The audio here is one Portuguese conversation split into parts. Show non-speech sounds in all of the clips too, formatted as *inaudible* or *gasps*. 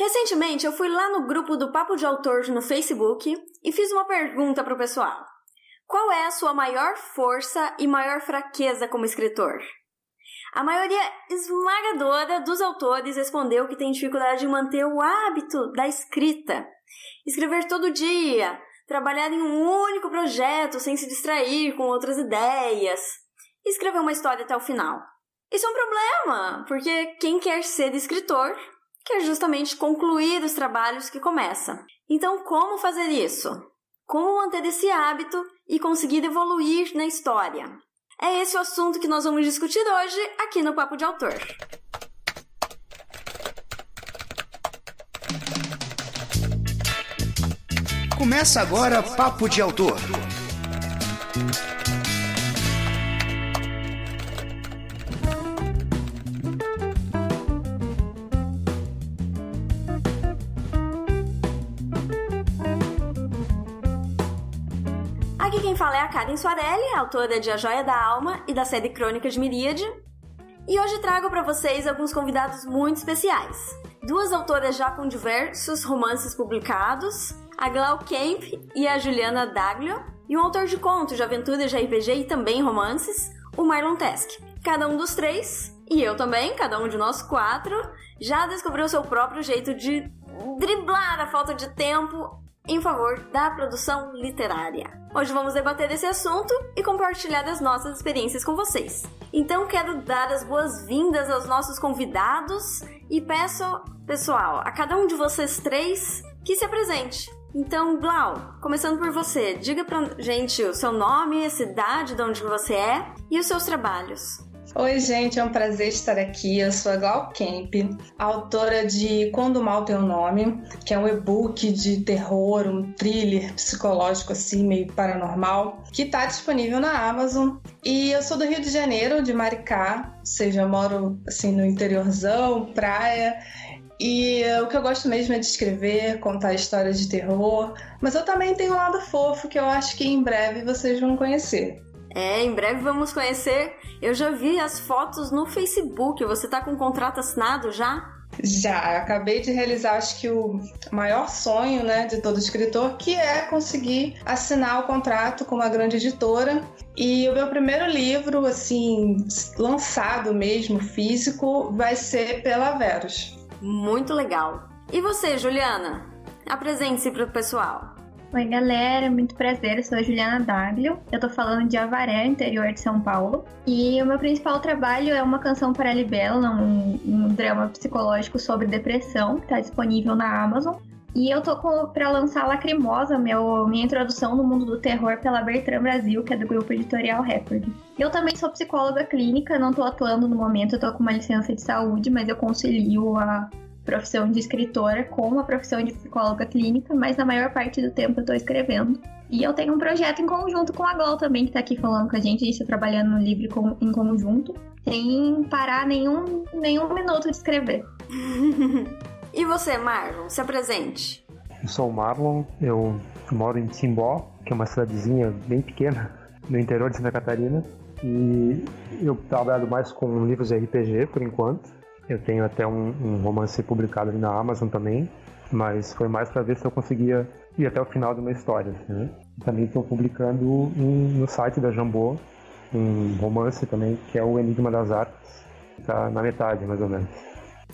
Recentemente eu fui lá no grupo do Papo de Autor no Facebook e fiz uma pergunta para o pessoal. Qual é a sua maior força e maior fraqueza como escritor? A maioria esmagadora dos autores respondeu que tem dificuldade em manter o hábito da escrita. Escrever todo dia, trabalhar em um único projeto sem se distrair com outras ideias, escrever uma história até o final. Isso é um problema, porque quem quer ser escritor quer justamente concluir os trabalhos que começa. Então, como fazer isso? Como manter esse hábito e conseguir evoluir na história? É esse o assunto que nós vamos discutir hoje aqui no Papo de Autor. Começa agora Papo de Autor. Karen Soarelli, autora de A Joia da Alma e da série Crônicas de Miríade. E hoje trago para vocês alguns convidados muito especiais. Duas autoras já com diversos romances publicados, a Glau Kemp e a Juliana Daglio, e um autor de contos, de aventuras, de RPG e também romances, o Marlon Tesk. Cada um dos três, e eu também, cada um de nós quatro, já descobriu seu próprio jeito de driblar a falta de tempo em favor da produção literária. Hoje vamos debater esse assunto e compartilhar as nossas experiências com vocês. Então quero dar as boas-vindas aos nossos convidados e peço, pessoal, a cada um de vocês três que se apresente. Então, Blau, começando por você, diga pra gente o seu nome, a cidade de onde você é e os seus trabalhos. Oi, gente, é um prazer estar aqui. Eu sou a Glau Kemp, autora de Quando o Mal Tem um Nome, que é um e-book de terror, um thriller psicológico assim, meio paranormal, que está disponível na Amazon. E eu sou do Rio de Janeiro, de Maricá, ou seja, eu moro assim no interiorzão, praia. E o que eu gosto mesmo é de escrever, contar histórias de terror, mas eu também tenho um lado fofo que eu acho que em breve vocês vão conhecer. É, em breve vamos conhecer. Eu já vi as fotos no Facebook. Você tá com o contrato assinado já? Já, acabei de realizar, acho que o maior sonho, né, de todo escritor, que é conseguir assinar o contrato com uma grande editora. E o meu primeiro livro, assim, lançado mesmo, físico, vai ser pela Verus. Muito legal. E você, Juliana? Apresente-se para o pessoal. Oi, galera, muito prazer. Eu sou a Juliana Daglio. Eu tô falando de Avaré, interior de São Paulo. E o meu principal trabalho é uma canção para Libela, um, um drama psicológico sobre depressão, que tá disponível na Amazon. E eu tô para lançar Lacrimosa, meu, minha introdução no mundo do terror pela Bertrand Brasil, que é do grupo editorial Record. Eu também sou psicóloga clínica, não tô atuando no momento, eu tô com uma licença de saúde, mas eu concilio a profissão de escritora com a profissão de psicóloga clínica, mas na maior parte do tempo eu tô escrevendo. E eu tenho um projeto em conjunto com a Gol também, que tá aqui falando com a gente, a gente tá trabalhando no livro em conjunto, sem parar nenhum, nenhum minuto de escrever. *laughs* e você, Marlon, se apresente. Eu sou o Marlon, eu moro em Timbó, que é uma cidadezinha bem pequena, no interior de Santa Catarina, e eu trabalho mais com livros de RPG por enquanto. Eu tenho até um, um romance publicado ali na Amazon também, mas foi mais para ver se eu conseguia ir até o final de uma história. Né? Também estou publicando um, no site da Jambô um romance também que é o Enigma das Artes, está na metade mais ou menos.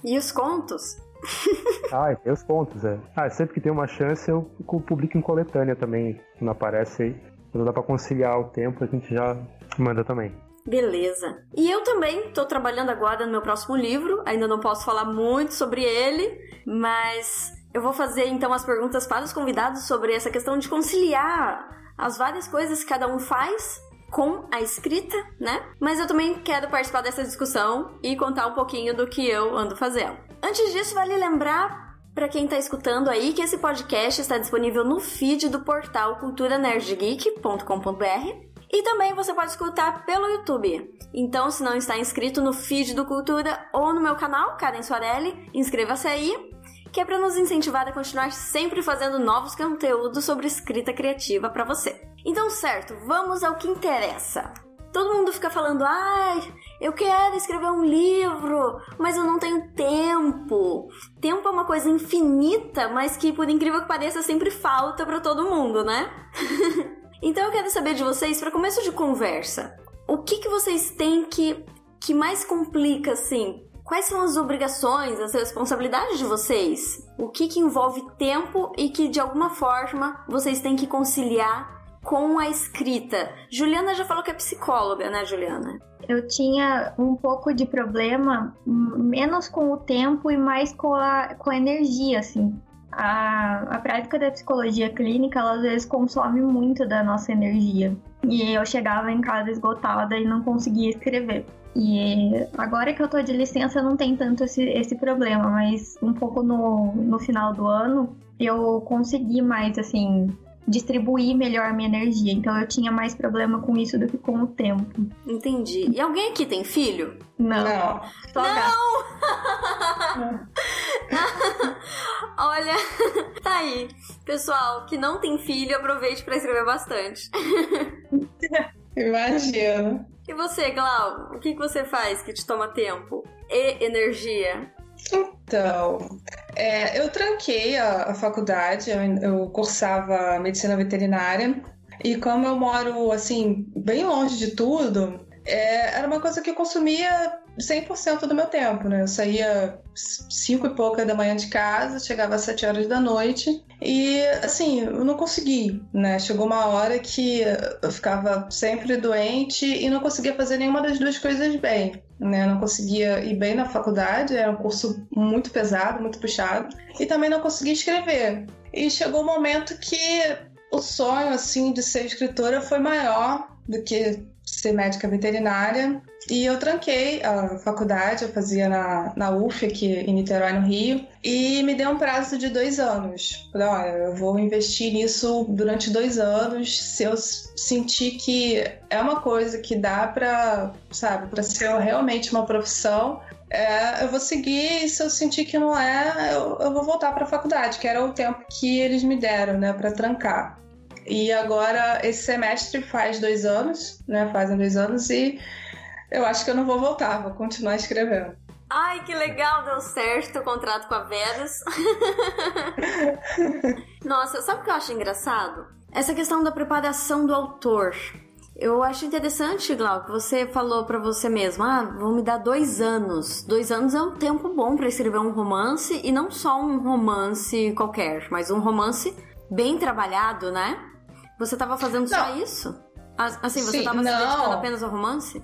E os contos? *laughs* ah, tem os contos, é. Ah, sempre que tem uma chance eu publico em coletânea também, não aparece aí. Quando dá para conciliar o tempo, a gente já manda também. Beleza. E eu também estou trabalhando agora no meu próximo livro. Ainda não posso falar muito sobre ele, mas eu vou fazer então as perguntas para os convidados sobre essa questão de conciliar as várias coisas que cada um faz com a escrita, né? Mas eu também quero participar dessa discussão e contar um pouquinho do que eu ando fazendo. Antes disso, vale lembrar para quem está escutando aí que esse podcast está disponível no feed do portal culturanerdgeek.com.br e também você pode escutar pelo YouTube. Então, se não está inscrito no feed do Cultura ou no meu canal, Karen Soarelli, inscreva-se aí, que é para nos incentivar a continuar sempre fazendo novos conteúdos sobre escrita criativa para você. Então, certo, vamos ao que interessa. todo mundo fica falando, ai, eu quero escrever um livro, mas eu não tenho tempo. Tempo é uma coisa infinita, mas que, por incrível que pareça, sempre falta para todo mundo, né? *laughs* então eu quero saber de vocês, para começo de conversa, o que, que vocês têm que, que mais complica, assim? Quais são as obrigações, as responsabilidades de vocês? O que, que envolve tempo e que, de alguma forma, vocês têm que conciliar com a escrita? Juliana já falou que é psicóloga, né, Juliana? eu tinha um pouco de problema, menos com o tempo e mais com a, com a energia, assim. A, a prática da psicologia clínica, ela às vezes consome muito da nossa energia. E eu chegava em casa esgotada e não conseguia escrever. E agora que eu tô de licença não tem tanto esse, esse problema, mas um pouco no, no final do ano eu consegui mais, assim, distribuir melhor a minha energia. Então eu tinha mais problema com isso do que com o tempo. Entendi. E alguém aqui tem filho? Não. Não. Só Não! *laughs* Olha, *laughs* tá aí. Pessoal que não tem filho, aproveite para escrever bastante. *laughs* Imagina. E você, Glau, o que, que você faz que te toma tempo e energia? Então, é, eu tranquei a, a faculdade, eu, eu, cursava medicina veterinária. E como eu moro assim bem longe de tudo, é, era uma coisa que consumia 100% do meu tempo, né? Eu saía cinco e pouca da manhã de casa, chegava às sete horas da noite e, assim, eu não consegui, né? Chegou uma hora que eu ficava sempre doente e não conseguia fazer nenhuma das duas coisas bem, né? Eu não conseguia ir bem na faculdade, era um curso muito pesado, muito puxado, e também não conseguia escrever. E chegou um momento que o sonho, assim, de ser escritora foi maior do que ser médica veterinária. E eu tranquei a faculdade, eu fazia na, na UF, aqui em Niterói, no Rio, e me deu um prazo de dois anos. Falei, olha, eu vou investir nisso durante dois anos. Se eu sentir que é uma coisa que dá para, sabe, para ser realmente uma profissão, é, eu vou seguir e se eu sentir que não é, eu, eu vou voltar para a faculdade, que era o tempo que eles me deram, né, para trancar. E agora, esse semestre faz dois anos, né? Fazem dois anos e eu acho que eu não vou voltar, vou continuar escrevendo. Ai, que legal, deu certo o contrato com a Veras. *laughs* Nossa, sabe o que eu acho engraçado? Essa questão da preparação do autor. Eu acho interessante, Glau, que você falou para você mesmo, ah, vou me dar dois anos. Dois anos é um tempo bom para escrever um romance, e não só um romance qualquer, mas um romance bem trabalhado, né? Você estava fazendo não. só isso? Assim, você estava se dedicando apenas ao romance?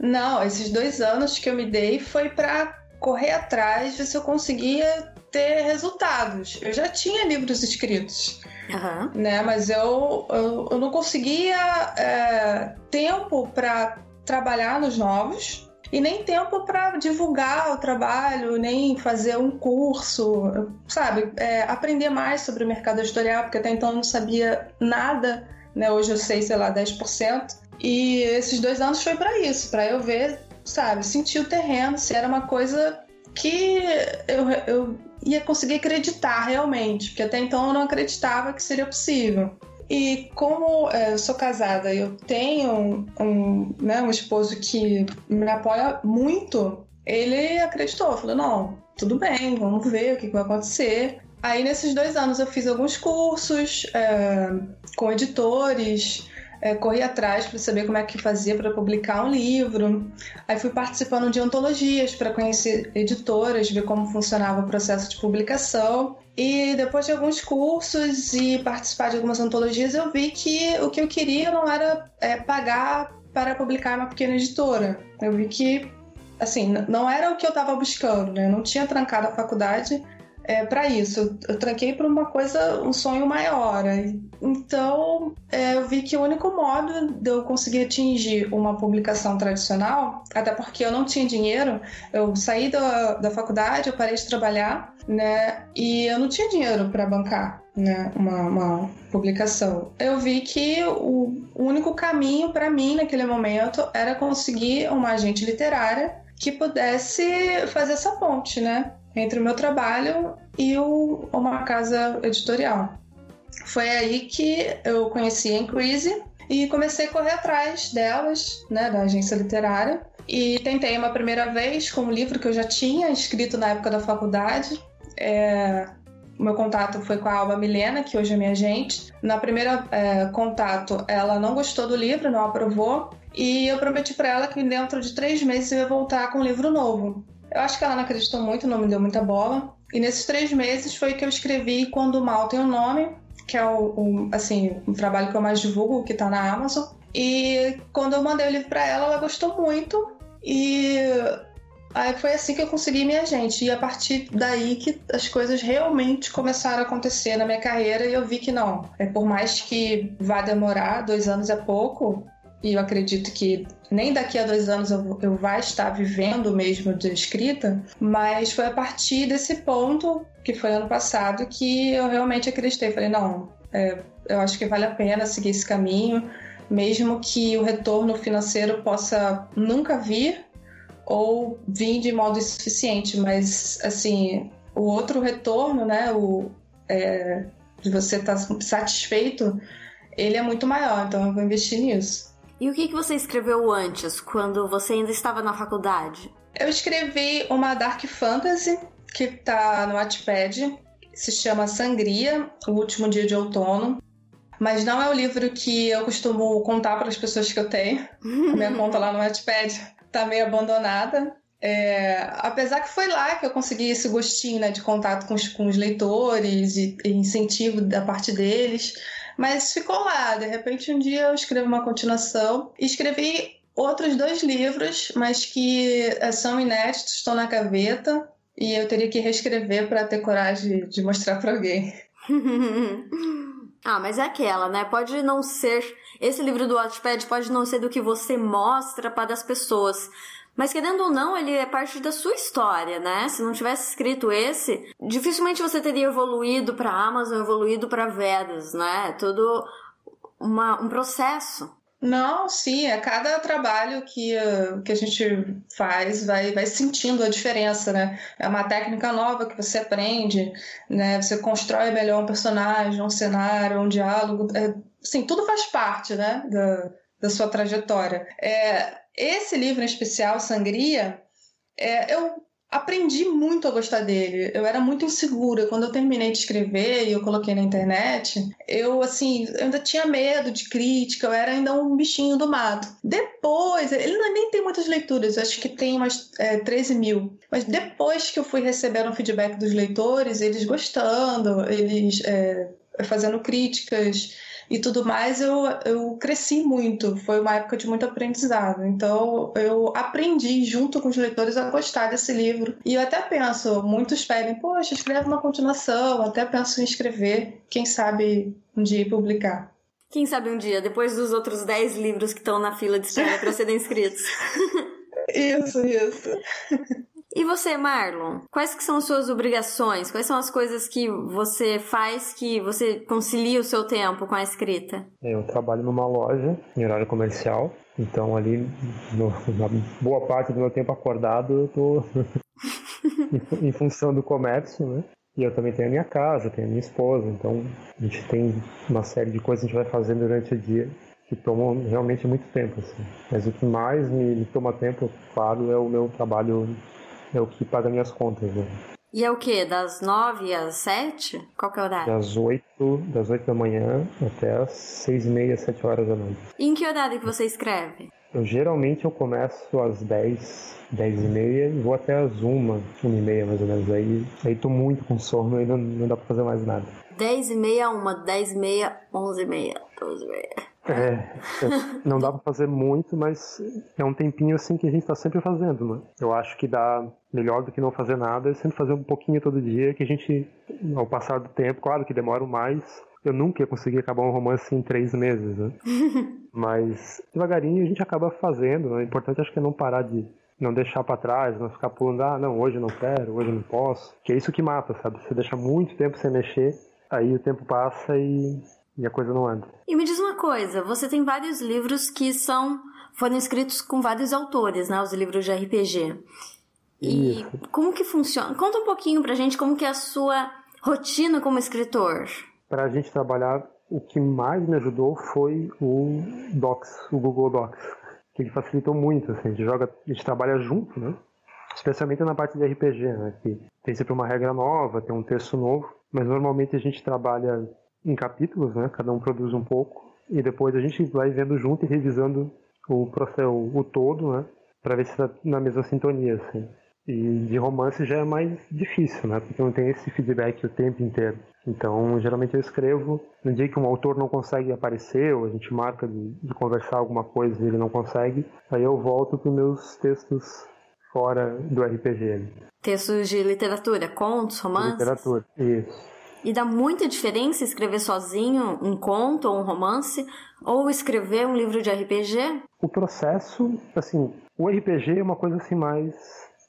Não, esses dois anos que eu me dei foi para correr atrás, ver se eu conseguia ter resultados. Eu já tinha livros escritos, uhum. né? Mas eu, eu, eu não conseguia é, tempo para trabalhar nos novos e nem tempo para divulgar o trabalho, nem fazer um curso, sabe? É, aprender mais sobre o mercado editorial, porque até então eu não sabia nada, né? Hoje eu sei, sei lá, 10%. E esses dois anos foi para isso, para eu ver, sabe, sentir o terreno, se era uma coisa que eu, eu ia conseguir acreditar realmente, porque até então eu não acreditava que seria possível. E como é, eu sou casada eu tenho um, um, né, um esposo que me apoia muito, ele acreditou, falou: não, tudo bem, vamos ver o que vai acontecer. Aí nesses dois anos eu fiz alguns cursos é, com editores, é, corri atrás para saber como é que fazia para publicar um livro. Aí fui participando de antologias para conhecer editoras, ver como funcionava o processo de publicação. E depois de alguns cursos e participar de algumas antologias, eu vi que o que eu queria não era é, pagar para publicar uma pequena editora. Eu vi que, assim, não era o que eu estava buscando, né? Eu não tinha trancado a faculdade é, para isso. Eu tranquei para uma coisa, um sonho maior. Então, é, eu vi que o único modo de eu conseguir atingir uma publicação tradicional, até porque eu não tinha dinheiro, eu saí da, da faculdade, eu parei de trabalhar, né? E eu não tinha dinheiro para bancar. Né, uma, uma, publicação. Eu vi que o único caminho para mim naquele momento era conseguir uma agente literária que pudesse fazer essa ponte, né? Entre o meu trabalho e o, uma casa editorial. Foi aí que eu conheci a Increase e comecei a correr atrás delas, né, da agência literária. E tentei uma primeira vez com um livro que eu já tinha escrito na época da faculdade. É, meu contato foi com a Alba Milena, que hoje é minha agente. Na primeira é, contato, ela não gostou do livro, não aprovou. E eu prometi para ela que dentro de três meses eu ia voltar com um livro novo. Eu acho que ela não acreditou muito, não me deu muita bola. E nesses três meses foi que eu escrevi Quando o Mal Tem um Nome, que é o, o assim, um trabalho que eu mais divulgo, que está na Amazon. E quando eu mandei o livro para ela, ela gostou muito. E Aí foi assim que eu consegui minha gente. E a partir daí que as coisas realmente começaram a acontecer na minha carreira e eu vi que não. É por mais que vá demorar, dois anos é pouco, e eu acredito que nem daqui a dois anos eu, eu vá estar vivendo mesmo de escrita, mas foi a partir desse ponto, que foi ano passado, que eu realmente acreditei. Falei, não, é, eu acho que vale a pena seguir esse caminho, mesmo que o retorno financeiro possa nunca vir, ou vir de modo insuficiente, mas assim, o outro retorno, né, o, é, de você estar tá satisfeito, ele é muito maior, então eu vou investir nisso. E o que, que você escreveu antes, quando você ainda estava na faculdade? Eu escrevi uma Dark Fantasy, que está no Wattpad, se chama Sangria, O Último Dia de Outono. Mas não é o livro que eu costumo contar para as pessoas que eu tenho. A minha *laughs* conta lá no Wattpad tá meio abandonada. É, apesar que foi lá que eu consegui esse gostinho né, de contato com os, com os leitores e, e, incentivo da parte deles, mas ficou lá. De repente, um dia eu escrevi uma continuação escrevi outros dois livros, mas que é, são inéditos, estão na gaveta e eu teria que reescrever para ter coragem de mostrar para alguém. *laughs* ah, mas é aquela, né? Pode não ser esse livro do Wattpad pode não ser do que você mostra para as pessoas, mas querendo ou não, ele é parte da sua história, né? Se não tivesse escrito esse, dificilmente você teria evoluído para Amazon, evoluído para Vedas, né? É tudo uma, um processo. Não, sim, é cada trabalho que, uh, que a gente faz vai, vai sentindo a diferença, né? É uma técnica nova que você aprende, né? Você constrói melhor um personagem, um cenário, um diálogo. É, assim, tudo faz parte, né? Da, da sua trajetória. É, esse livro em especial, Sangria, é, eu aprendi muito a gostar dele. Eu era muito insegura. Quando eu terminei de escrever e eu coloquei na internet, eu, assim, eu ainda tinha medo de crítica, eu era ainda um bichinho do mato. Depois, ele nem tem muitas leituras, acho que tem umas é, 13 mil. Mas depois que eu fui recebendo o feedback dos leitores, eles gostando, eles é, fazendo críticas e tudo mais, eu, eu cresci muito. Foi uma época de muito aprendizado. Então, eu aprendi junto com os leitores a gostar desse livro. E eu até penso, muitos pedem, poxa, escreve uma continuação. Até penso em escrever, quem sabe um dia publicar. Quem sabe um dia, depois dos outros 10 livros que estão na fila de espera para serem escritos. *laughs* isso, isso. *laughs* E você, Marlon? Quais que são as suas obrigações? Quais são as coisas que você faz que você concilia o seu tempo com a escrita? Eu trabalho numa loja em horário comercial, então ali no, na boa parte do meu tempo acordado eu tô *laughs* em função do comércio, né? E eu também tenho a minha casa, tenho a minha esposa, então a gente tem uma série de coisas que a gente vai fazendo durante o dia que tomam realmente muito tempo. Assim. Mas o que mais me, me toma tempo, claro, é o meu trabalho é o que paga minhas contas, né? E é o que? Das nove às sete? Qual que é o horário? Das oito, das oito da manhã até as seis e meia, sete horas da noite. E em que horário que você escreve? Eu geralmente eu começo às dez, dez e meia e vou até às uma, uma e meia mais ou menos. Aí, aí tô muito com sono e não, não dá pra fazer mais nada. Dez e meia, uma, dez e meia, onze e meia, doze e meia. É, não dá pra fazer muito, mas é um tempinho assim que a gente tá sempre fazendo, né? Eu acho que dá melhor do que não fazer nada, é sempre fazer um pouquinho todo dia, que a gente, ao passar do tempo, claro que demora mais, eu nunca ia conseguir acabar um romance em três meses, né? *laughs* Mas devagarinho a gente acaba fazendo, né? O importante acho que é não parar de não deixar para trás, não ficar pulando, ah, não, hoje eu não quero, hoje eu não posso. Que é isso que mata, sabe? Você deixa muito tempo sem mexer, aí o tempo passa e e a coisa não anda. E me diz coisa, você tem vários livros que são foram escritos com vários autores, né, os livros de RPG. E Isso. como que funciona? Conta um pouquinho pra gente como que é a sua rotina como escritor. Pra gente trabalhar o que mais me ajudou foi o Docs, o Google Docs, que ele facilitou muito, assim, a gente joga, a gente trabalha junto, né? Especialmente na parte de RPG, né? Que tem sempre uma regra nova, tem um texto novo, mas normalmente a gente trabalha em capítulos, né? Cada um produz um pouco e depois a gente vai vendo junto e revisando o processo, o todo, né? Para ver se está na mesma sintonia, assim. E de romance já é mais difícil, né? Porque não tem esse feedback o tempo inteiro. Então, geralmente eu escrevo no dia que um autor não consegue aparecer, ou a gente marca de, de conversar alguma coisa e ele não consegue, aí eu volto para meus textos fora do RPG. Textos de literatura, contos, romances? Literatura, isso. E dá muita diferença escrever sozinho um conto ou um romance ou escrever um livro de RPG? O processo, assim, o RPG é uma coisa assim mais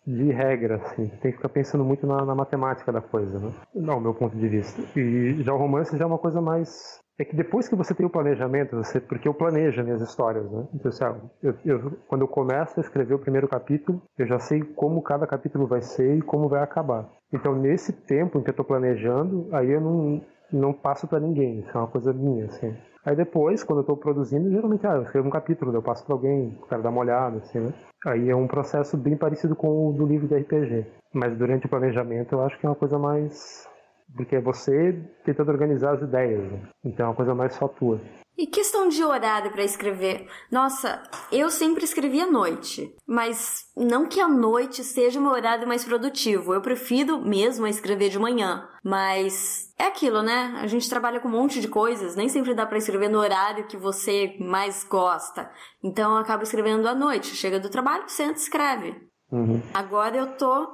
de regra, assim. Tem que ficar pensando muito na, na, matemática da coisa, né? Não, meu ponto de vista. E já o romance já é uma coisa mais é que depois que você tem o planejamento, você, porque eu planejo minhas histórias, né? Então, assim, ah, eu, eu, quando eu começo a escrever o primeiro capítulo, eu já sei como cada capítulo vai ser e como vai acabar. Então, nesse tempo em que eu estou planejando, aí eu não, não passo para ninguém, isso é uma coisa minha, assim. Aí depois, quando eu estou produzindo, geralmente, ah, eu escrevo um capítulo, eu passo para alguém, o cara dá uma olhada, assim, né? Aí é um processo bem parecido com o do livro de RPG. Mas durante o planejamento, eu acho que é uma coisa mais porque é você tentando organizar as ideias. Né? Então é uma coisa mais só tua. E questão de horário para escrever? Nossa, eu sempre escrevi à noite, mas não que a noite seja o meu horário mais produtivo. Eu prefiro mesmo escrever de manhã, mas é aquilo, né? A gente trabalha com um monte de coisas, nem sempre dá para escrever no horário que você mais gosta. Então eu acabo escrevendo à noite. Chega do trabalho, senta e escreve. Uhum. Agora eu tô,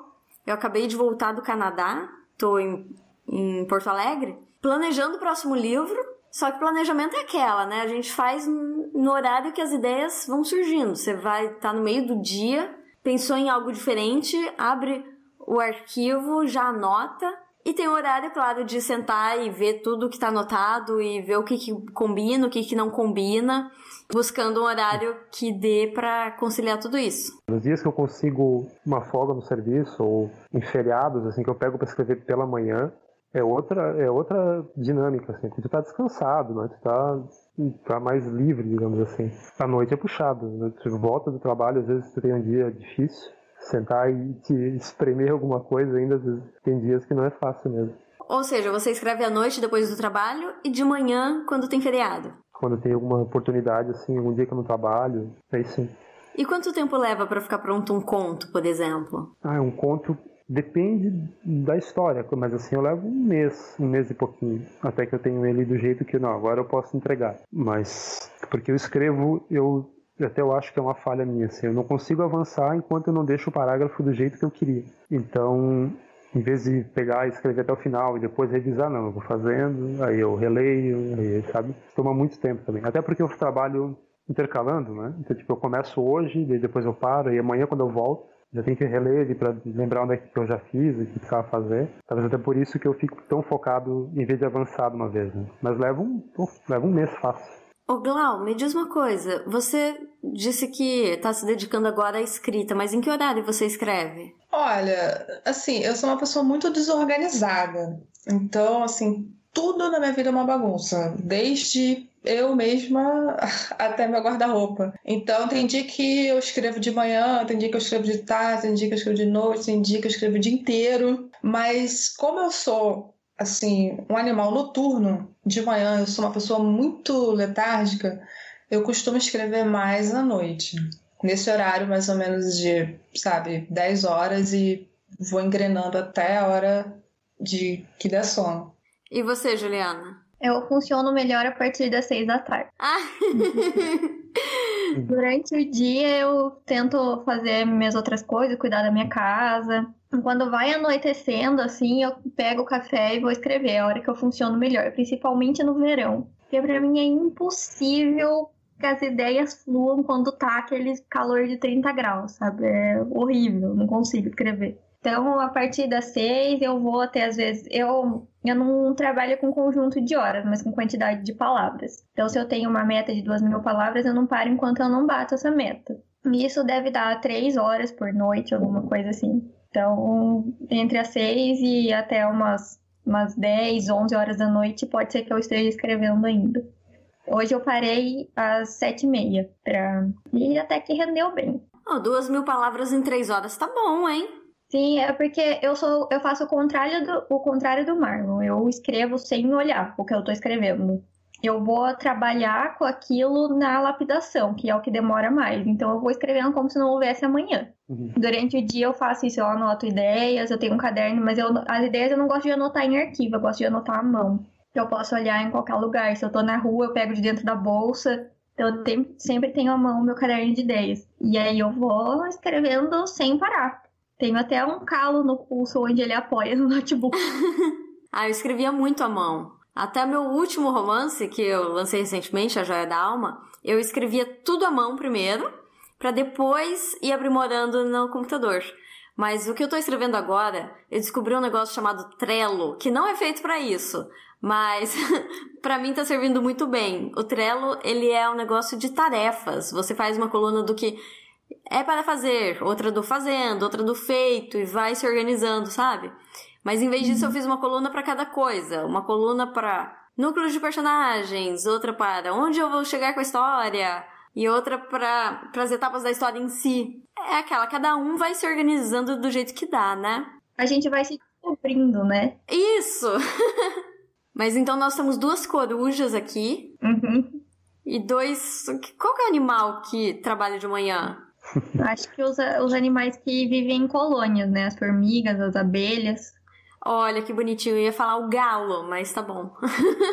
eu acabei de voltar do Canadá, tô em em Porto Alegre, planejando o próximo livro. Só que planejamento é aquela, né? A gente faz no horário que as ideias vão surgindo. Você vai estar tá no meio do dia, pensou em algo diferente, abre o arquivo, já anota. E tem o horário, claro, de sentar e ver tudo que está anotado e ver o que, que combina, o que, que não combina, buscando um horário que dê para conciliar tudo isso. Nos dias que eu consigo uma folga no serviço ou em feriados, assim, que eu pego para escrever pela manhã, é outra, é outra dinâmica, assim, tu tá descansado, né? Tu tá, tá mais livre, digamos assim. A noite é puxado, né? tu volta do trabalho, às vezes tu tem um dia difícil, sentar e te espremer alguma coisa ainda, às vezes tem dias que não é fácil mesmo. Ou seja, você escreve à noite depois do trabalho e de manhã quando tem feriado. Quando tem alguma oportunidade, assim, um dia que eu não trabalho, aí sim. E quanto tempo leva para ficar pronto um conto, por exemplo? Ah, um conto Depende da história, mas assim eu levo um mês, um mês e pouquinho, até que eu tenho ele do jeito que não, agora eu posso entregar. Mas porque eu escrevo, eu até eu acho que é uma falha minha, assim, eu não consigo avançar enquanto eu não deixo o parágrafo do jeito que eu queria. Então, em vez de pegar e escrever até o final e depois revisar, não, eu vou fazendo, aí eu releio, aí, sabe? Toma muito tempo também. Até porque eu trabalho intercalando, né? Então, tipo, eu começo hoje, depois eu paro, e amanhã quando eu volto, já tenho que reler ele para lembrar onde é que eu já fiz, o que precisava fazer. Talvez até por isso que eu fico tão focado em vez de avançar de uma vez. Né? Mas leva um, leva um mês fácil. Ô Glau, me diz uma coisa. Você disse que está se dedicando agora à escrita, mas em que horário você escreve? Olha, assim, eu sou uma pessoa muito desorganizada. Então, assim, tudo na minha vida é uma bagunça. Desde eu mesma *laughs* até meu guarda-roupa. Então tem dia que eu escrevo de manhã, tem dia que eu escrevo de tarde, tem dia que eu escrevo de noite, tem dia que eu escrevo o dia inteiro. Mas como eu sou assim, um animal noturno, de manhã eu sou uma pessoa muito letárgica, eu costumo escrever mais à noite. Nesse horário mais ou menos de, sabe, 10 horas e vou engrenando até a hora de que der sono. E você, Juliana? Eu funciono melhor a partir das seis da tarde. *laughs* Ah. Durante o dia eu tento fazer minhas outras coisas, cuidar da minha casa. Quando vai anoitecendo, assim, eu pego o café e vou escrever. É a hora que eu funciono melhor, principalmente no verão. Porque pra mim é impossível que as ideias fluam quando tá aquele calor de 30 graus, sabe? É horrível, não consigo escrever. Então, a partir das seis, eu vou até às vezes. Eu, eu não trabalho com conjunto de horas, mas com quantidade de palavras. Então, se eu tenho uma meta de duas mil palavras, eu não paro enquanto eu não bato essa meta. E isso deve dar três horas por noite, alguma coisa assim. Então, entre as seis e até umas umas 10, 11 horas da noite, pode ser que eu esteja escrevendo ainda. Hoje eu parei às sete e meia, pra... e até que rendeu bem. Oh, duas mil palavras em três horas tá bom, hein? Sim, é porque eu sou eu faço o contrário do, o contrário do Marlon. Eu escrevo sem olhar o que eu tô escrevendo. Eu vou trabalhar com aquilo na lapidação, que é o que demora mais. Então eu vou escrevendo como se não houvesse amanhã. Uhum. Durante o dia eu faço isso, eu anoto ideias, eu tenho um caderno, mas eu, as ideias eu não gosto de anotar em arquivo, eu gosto de anotar à mão que eu posso olhar em qualquer lugar. Se eu tô na rua, eu pego de dentro da bolsa. Então, eu sempre tenho à mão meu caderno de ideias. E aí eu vou escrevendo sem parar. Tenho até um calo no pulso onde ele apoia no notebook. *laughs* ah, eu escrevia muito à mão. Até meu último romance, que eu lancei recentemente, A Joia da Alma, eu escrevia tudo à mão primeiro, para depois ir aprimorando no computador. Mas o que eu tô escrevendo agora, eu descobri um negócio chamado Trello, que não é feito para isso. Mas *laughs* para mim tá servindo muito bem. O Trello, ele é um negócio de tarefas. Você faz uma coluna do que é para fazer, outra do fazendo, outra do feito e vai se organizando, sabe? Mas em vez disso, eu uhum. fiz uma coluna para cada coisa, uma coluna para núcleos de personagens, outra para onde eu vou chegar com a história e outra para as etapas da história em si. É aquela, cada um vai se organizando do jeito que dá, né? A gente vai se descobrindo, né? Isso! *laughs* Mas então nós temos duas corujas aqui. Uhum. E dois. Qual que é o animal que trabalha de manhã? *laughs* Acho que os, os animais que vivem em colônias, né? As formigas, as abelhas. Olha que bonitinho. Eu ia falar o galo, mas tá bom.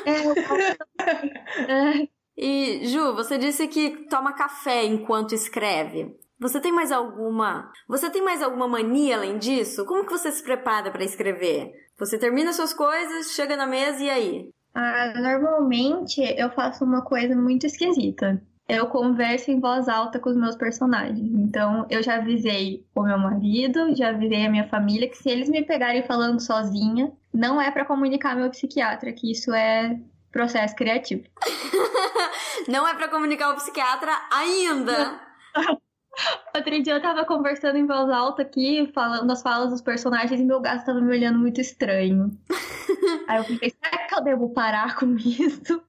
É, é. *laughs* E, Ju, você disse que toma café enquanto escreve. Você tem mais alguma. Você tem mais alguma mania além disso? Como que você se prepara para escrever? Você termina suas coisas, chega na mesa e aí? Ah, normalmente eu faço uma coisa muito esquisita. Eu converso em voz alta com os meus personagens. Então, eu já avisei o meu marido, já avisei a minha família que se eles me pegarem falando sozinha, não é para comunicar meu psiquiatra, que isso é processo criativo. *laughs* não é para comunicar o psiquiatra ainda. *laughs* Outro dia eu tava conversando em voz alta aqui, falando as falas dos personagens, e meu gato tava me olhando muito estranho. *laughs* Aí eu pensei, será que eu devo parar com isso?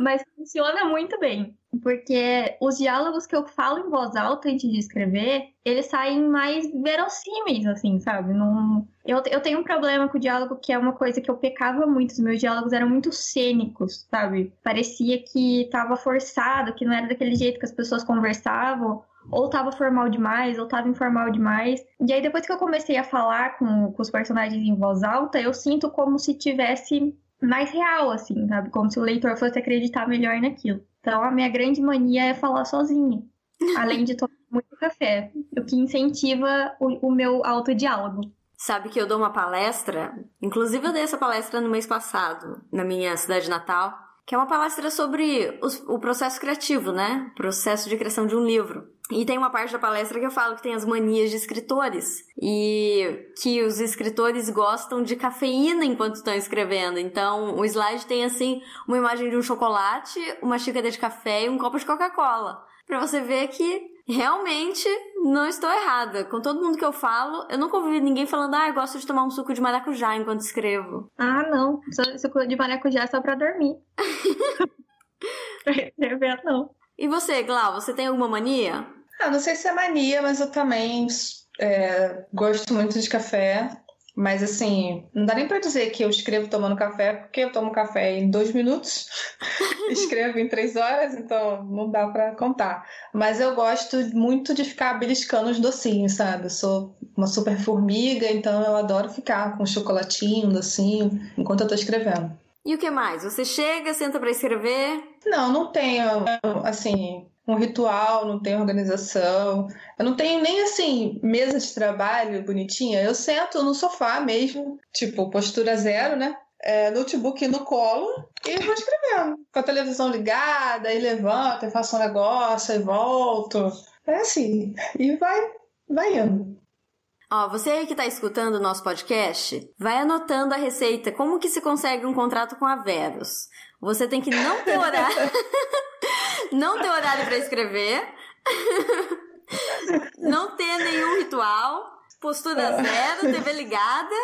Mas funciona muito bem, porque os diálogos que eu falo em voz alta antes de escrever, eles saem mais verossímeis, assim, sabe? Não... Eu, eu tenho um problema com o diálogo que é uma coisa que eu pecava muito, os meus diálogos eram muito cênicos, sabe? Parecia que tava forçado, que não era daquele jeito que as pessoas conversavam, ou tava formal demais, ou tava informal demais. E aí, depois que eu comecei a falar com, com os personagens em voz alta, eu sinto como se tivesse mais real, assim, sabe? Como se o leitor fosse acreditar melhor naquilo. Então, a minha grande mania é falar sozinha. Além de tomar muito café, o que incentiva o, o meu autodiálogo. Sabe que eu dou uma palestra, inclusive eu dei essa palestra no mês passado, na minha cidade natal, que é uma palestra sobre os, o processo criativo, né? Processo de criação de um livro. E tem uma parte da palestra que eu falo que tem as manias de escritores e que os escritores gostam de cafeína enquanto estão escrevendo. Então, o slide tem assim uma imagem de um chocolate, uma xícara de café e um copo de Coca-Cola, para você ver que realmente não estou errada. Com todo mundo que eu falo, eu nunca ouvi ninguém falando: "Ah, eu gosto de tomar um suco de maracujá enquanto escrevo". Ah, não. Suco de maracujá *laughs* é só para dormir. pra escrever não. E você, Glau, você tem alguma mania? Ah, não sei se é mania, mas eu também é, gosto muito de café. Mas assim, não dá nem para dizer que eu escrevo tomando café, porque eu tomo café em dois minutos, *laughs* escrevo em três horas, então não dá para contar. Mas eu gosto muito de ficar beliscando os docinhos, sabe? Eu sou uma super formiga, então eu adoro ficar com chocolatinho, docinho, enquanto eu tô escrevendo. E o que mais? Você chega, senta para escrever? Não, não tenho, assim, um ritual, não tenho organização. Eu não tenho nem, assim, mesa de trabalho bonitinha. Eu sento no sofá mesmo, tipo, postura zero, né? É, notebook no colo e vou escrevendo. Com a televisão ligada, aí levanto, faço um negócio, e volto. É assim. E vai, vai indo. Ó, você aí que tá escutando o nosso podcast, vai anotando a receita, como que se consegue um contrato com a Veros. Você tem que não ter horário, *laughs* não ter horário para escrever, *laughs* não ter nenhum ritual, postura zero, TV ligada.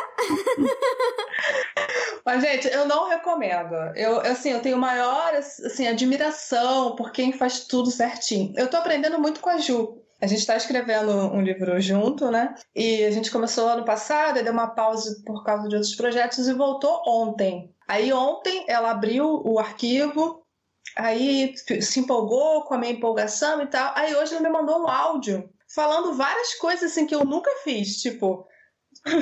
*laughs* Mas, gente, eu não recomendo. Eu, assim, eu tenho maior assim, admiração por quem faz tudo certinho. Eu tô aprendendo muito com a Ju. A gente está escrevendo um livro junto, né? E a gente começou ano passado, deu uma pausa por causa de outros projetos e voltou ontem. Aí ontem ela abriu o arquivo, aí se empolgou com a minha empolgação e tal. Aí hoje ela me mandou um áudio falando várias coisas assim que eu nunca fiz, tipo,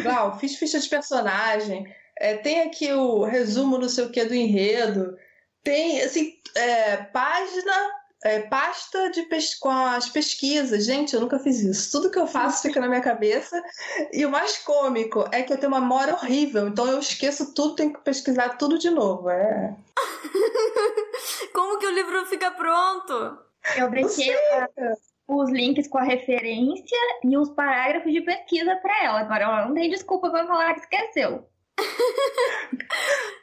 Gal, fiz ficha de personagem, é, tem aqui o resumo não sei o que do enredo, tem assim, é, página é, pasta de pes com as pesquisas. Gente, eu nunca fiz isso. Tudo que eu faço fica na minha cabeça. E o mais cômico é que eu tenho uma memória horrível. Então eu esqueço tudo, tenho que pesquisar tudo de novo. É. *laughs* Como que o livro fica pronto? Eu brinquei os links com a referência e os parágrafos de pesquisa para ela. Agora ela não tem desculpa para falar que esqueceu.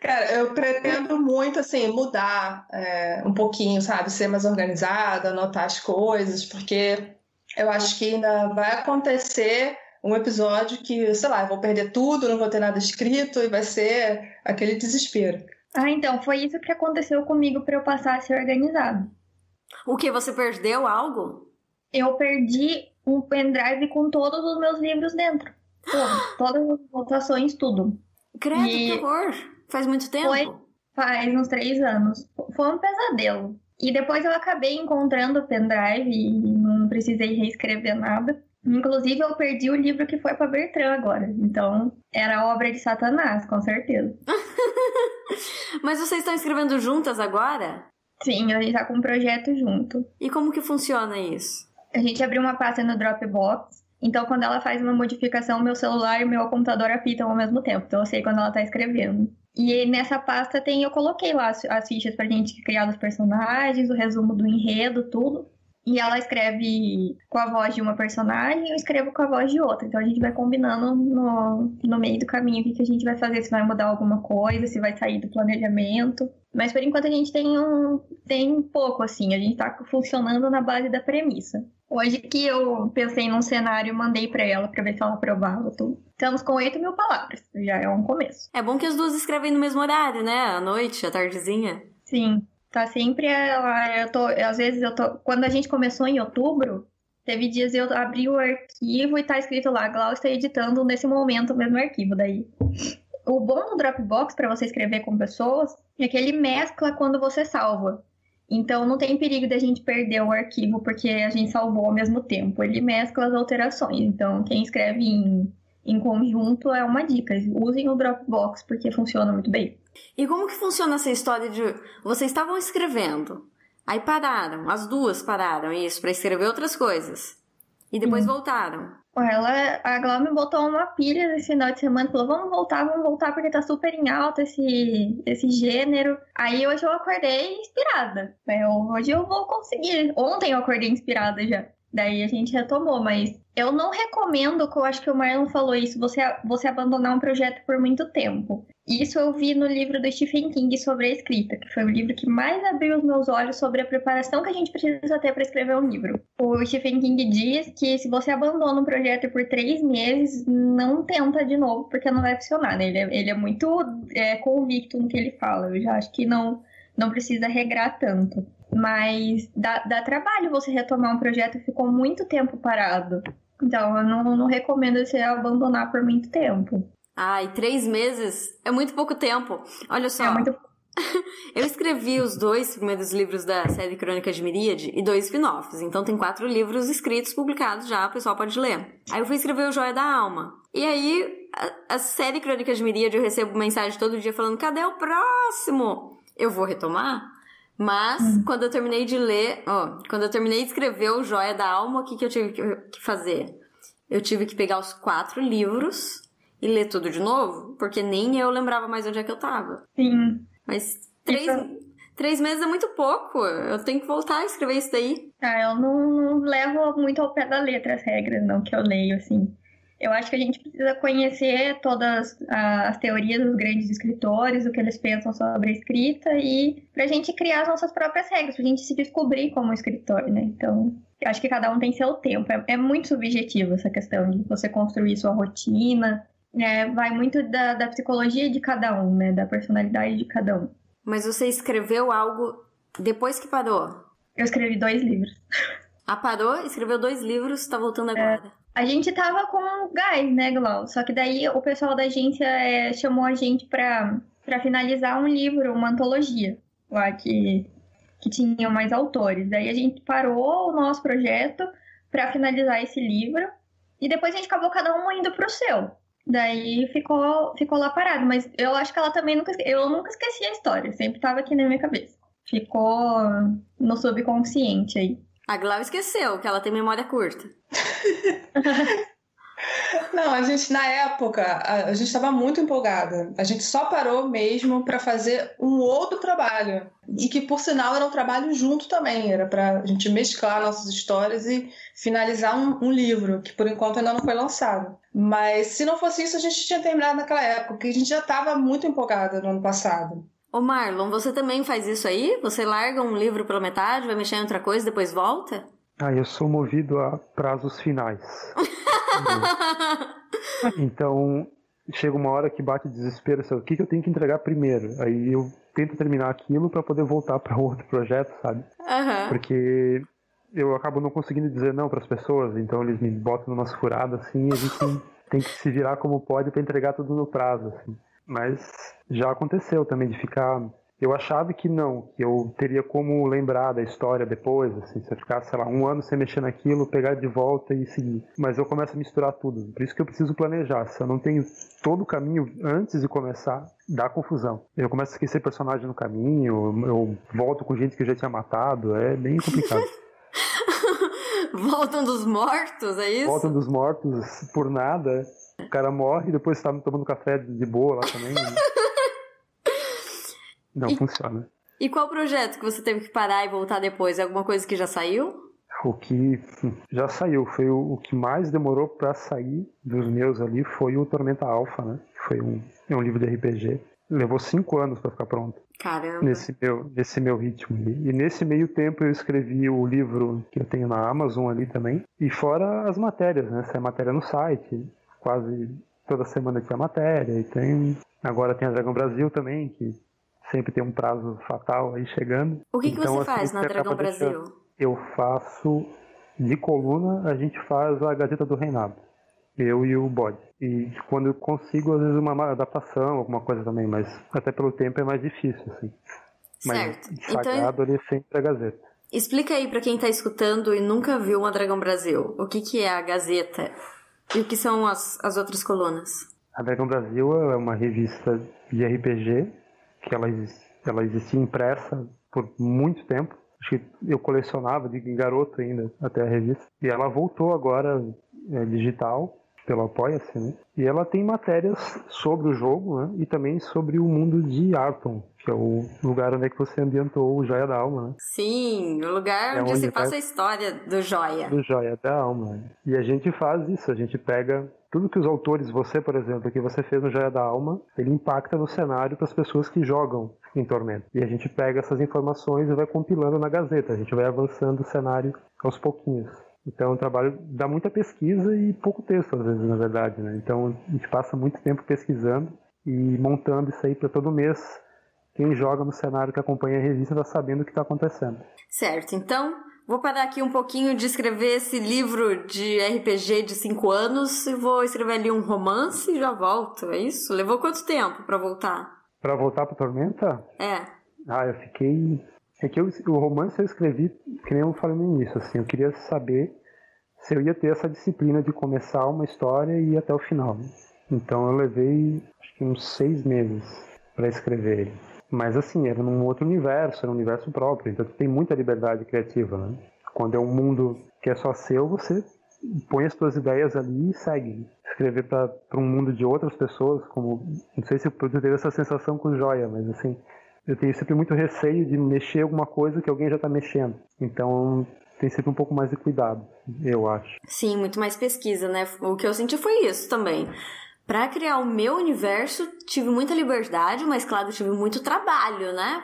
Cara, eu pretendo muito, assim, mudar é, um pouquinho, sabe? Ser mais organizada, anotar as coisas, porque eu acho que ainda vai acontecer um episódio que, sei lá, eu vou perder tudo, não vou ter nada escrito e vai ser aquele desespero. Ah, então, foi isso que aconteceu comigo para eu passar a ser organizado. O que? Você perdeu algo? Eu perdi um pendrive com todos os meus livros dentro. Tudo, todas as anotações, tudo. Credo, e... que horror! Faz muito tempo? Foi, faz uns três anos. Foi um pesadelo. E depois eu acabei encontrando o pendrive e não precisei reescrever nada. Inclusive, eu perdi o livro que foi para Bertrand agora. Então, era obra de Satanás, com certeza. *laughs* Mas vocês estão escrevendo juntas agora? Sim, a gente tá com um projeto junto. E como que funciona isso? A gente abriu uma pasta no Dropbox então, quando ela faz uma modificação, meu celular e meu computador apitam ao mesmo tempo. Então, eu sei quando ela tá escrevendo. E nessa pasta tem, eu coloquei lá as, as fichas pra gente criar os personagens, o resumo do enredo, tudo. E ela escreve com a voz de uma personagem e eu escrevo com a voz de outra. Então a gente vai combinando no, no meio do caminho o que, que a gente vai fazer, se vai mudar alguma coisa, se vai sair do planejamento. Mas por enquanto a gente tem um tem pouco assim, a gente tá funcionando na base da premissa. Hoje que eu pensei num cenário, mandei para ela para ver se ela aprovava tudo. Estamos com 8 mil palavras, já é um começo. É bom que as duas escrevem no mesmo horário, né? À noite, à tardezinha. Sim, tá sempre ela. Eu tô, às vezes eu tô. Quando a gente começou em outubro, teve dias eu abri o arquivo e tá escrito lá, Glau está editando nesse momento o mesmo arquivo. Daí. O bom do Dropbox para você escrever com pessoas é que ele mescla quando você salva. Então não tem perigo de a gente perder o arquivo porque a gente salvou ao mesmo tempo. Ele mescla as alterações. Então quem escreve em, em conjunto é uma dica. Usem o Dropbox porque funciona muito bem. E como que funciona essa história de vocês estavam escrevendo, aí pararam, as duas pararam isso para escrever outras coisas e depois hum. voltaram. Ela, a Glau me botou uma pilha nesse final de semana, falou, vamos voltar, vamos voltar, porque tá super em alta esse, esse gênero. Aí hoje eu acordei inspirada. Eu, hoje eu vou conseguir. Ontem eu acordei inspirada já. Daí a gente retomou, mas eu não recomendo, que eu acho que o Marlon falou isso, você, você abandonar um projeto por muito tempo. Isso eu vi no livro do Stephen King sobre a escrita, que foi o livro que mais abriu os meus olhos sobre a preparação que a gente precisa ter para escrever um livro. O Stephen King diz que se você abandona um projeto por três meses, não tenta de novo, porque não vai funcionar. Né? Ele, é, ele é muito é, convicto no que ele fala. Eu já acho que não, não precisa regrar tanto. Mas dá, dá trabalho você retomar um projeto que ficou muito tempo parado. Então, eu não, não recomendo você abandonar por muito tempo. Ai, três meses é muito pouco tempo. Olha só. É muito... *laughs* eu escrevi os dois primeiros livros da série Crônicas de Miríade e dois spin-offs. Então tem quatro livros escritos, publicados já, o pessoal pode ler. Aí eu fui escrever o Joia da Alma. E aí, a, a série Crônicas de Miríade, eu recebo mensagem todo dia falando: cadê o próximo? Eu vou retomar? Mas, hum. quando eu terminei de ler, ó, quando eu terminei de escrever o Joia da Alma, o que, que eu tive que fazer? Eu tive que pegar os quatro livros e ler tudo de novo, porque nem eu lembrava mais onde é que eu tava. Sim. Mas três, três meses é muito pouco. Eu tenho que voltar a escrever isso daí. Ah, eu não, não levo muito ao pé da letra as regras, não, que eu leio, assim. Eu acho que a gente precisa conhecer todas as teorias dos grandes escritores, o que eles pensam sobre a escrita e pra gente criar as nossas próprias regras, pra gente se descobrir como escritor, né? Então, eu acho que cada um tem seu tempo. É, é muito subjetivo essa questão de você construir sua rotina, É, vai muito da, da psicologia de cada um, né? Da personalidade de cada um. Mas você escreveu algo depois que parou? Eu escrevi dois livros. Ah, parou, escreveu dois livros, tá voltando agora. É, a gente tava com gás, né, Glau? Só que daí o pessoal da agência é, chamou a gente pra, pra finalizar um livro, uma antologia, lá que, que tinham mais autores. Daí a gente parou o nosso projeto para finalizar esse livro e depois a gente acabou cada um indo pro seu. Daí ficou, ficou lá parado, mas eu acho que ela também nunca eu nunca esqueci a história, sempre tava aqui na minha cabeça. Ficou no subconsciente aí. A Glau esqueceu que ela tem memória curta. *laughs* Não, a gente na época a, gente estava muito empolgada. A gente só parou mesmo para fazer um outro trabalho e que por sinal era um trabalho junto também. Era para a gente mesclar nossas histórias e finalizar um, um, livro que por enquanto ainda não foi lançado. Mas se não fosse isso a gente tinha terminado naquela época, porque a gente já estava muito empolgada no ano passado. Ô Marlon, você também faz isso aí? Você larga um livro pela metade, vai mexer em outra coisa depois volta? Ah, eu sou movido a prazos finais. *laughs* então, chega uma hora que bate desespero, sabe? o que, que eu tenho que entregar primeiro? Aí eu tento terminar aquilo para poder voltar para outro projeto, sabe? Uhum. Porque eu acabo não conseguindo dizer não para as pessoas, então eles me botam numa furadas assim, e a gente *laughs* tem que se virar como pode para entregar tudo no prazo, assim. Mas já aconteceu também de ficar. Eu achava que não, que eu teria como lembrar da história depois, assim, se eu ficasse, sei lá, um ano sem mexer naquilo, pegar de volta e seguir. Mas eu começo a misturar tudo. Por isso que eu preciso planejar. Se eu não tenho todo o caminho antes de começar, dá confusão. Eu começo a esquecer personagem no caminho, eu volto com gente que eu já tinha matado, é bem complicado. *laughs* *laughs* Voltam dos mortos, é isso? Voltam dos mortos por nada. O cara morre e depois tá tomando café de boa lá também. Né? *laughs* Não e, funciona. E qual projeto que você teve que parar e voltar depois? Alguma coisa que já saiu? O que já saiu, foi o, o que mais demorou para sair dos meus ali foi o Tormenta Alpha, né? Foi um, é um livro de RPG. Levou cinco anos para ficar pronto. Caramba. Nesse meu, nesse meu ritmo. E nesse meio tempo eu escrevi o livro que eu tenho na Amazon ali também. E fora as matérias, né? Essa é matéria no site quase toda semana tinha matéria, e tem. Agora tem a Dragão Brasil também, que sempre tem um prazo fatal aí chegando. O que, que então, você assim, faz na Dragão Brasil? Eu faço de coluna, a gente faz a Gazeta do Reinado. Eu e o Bode. E quando eu consigo, às vezes, uma adaptação, alguma coisa também, mas até pelo tempo é mais difícil, assim. Certo. Mas sagrado então... ali é sempre a Gazeta. Explica aí para quem está escutando e nunca viu uma Dragão Brasil. O que, que é a Gazeta? E o que são as, as outras colunas? A Dragão Brasil é uma revista de RPG que ela, ela existia impressa por muito tempo. Acho que eu colecionava de garoto ainda até a revista. E ela voltou agora é, digital pelo Apoia-se, né? E ela tem matérias sobre o jogo, né? E também sobre o mundo de Arton, que é o lugar onde é que você ambientou o Joia da Alma, né? Sim, o lugar é onde, onde se passa a história do Joia. Do Joia da Alma. E a gente faz isso, a gente pega tudo que os autores, você, por exemplo, que você fez no Joia da Alma, ele impacta no cenário para as pessoas que jogam em Tormento. E a gente pega essas informações e vai compilando na Gazeta, a gente vai avançando o cenário aos pouquinhos. Então, o trabalho dá muita pesquisa e pouco texto, às vezes, na verdade. Né? Então, a gente passa muito tempo pesquisando e montando isso aí para todo mês. Quem joga no cenário que acompanha a revista está sabendo o que está acontecendo. Certo. Então, vou parar aqui um pouquinho de escrever esse livro de RPG de 5 anos e vou escrever ali um romance e já volto. É isso? Levou quanto tempo para voltar? Para voltar para Tormenta? É. Ah, eu fiquei é que eu, o romance eu escrevi, que nem eu falei no início, assim, eu queria saber se eu ia ter essa disciplina de começar uma história e ir até o final. Então eu levei acho que uns seis meses para escrever ele. Mas assim, era num outro universo, era um universo próprio, então tem muita liberdade criativa, né? Quando é um mundo que é só seu, você põe as suas ideias ali e segue. Escrever para um mundo de outras pessoas, como. Não sei se eu teve essa sensação com Joia, mas assim, eu tenho sempre muito receio de mexer alguma coisa que alguém já está mexendo. Então tem sempre um pouco mais de cuidado, eu acho. Sim, muito mais pesquisa, né? O que eu senti foi isso também. Para criar o meu universo, tive muita liberdade, mas claro, tive muito trabalho, né?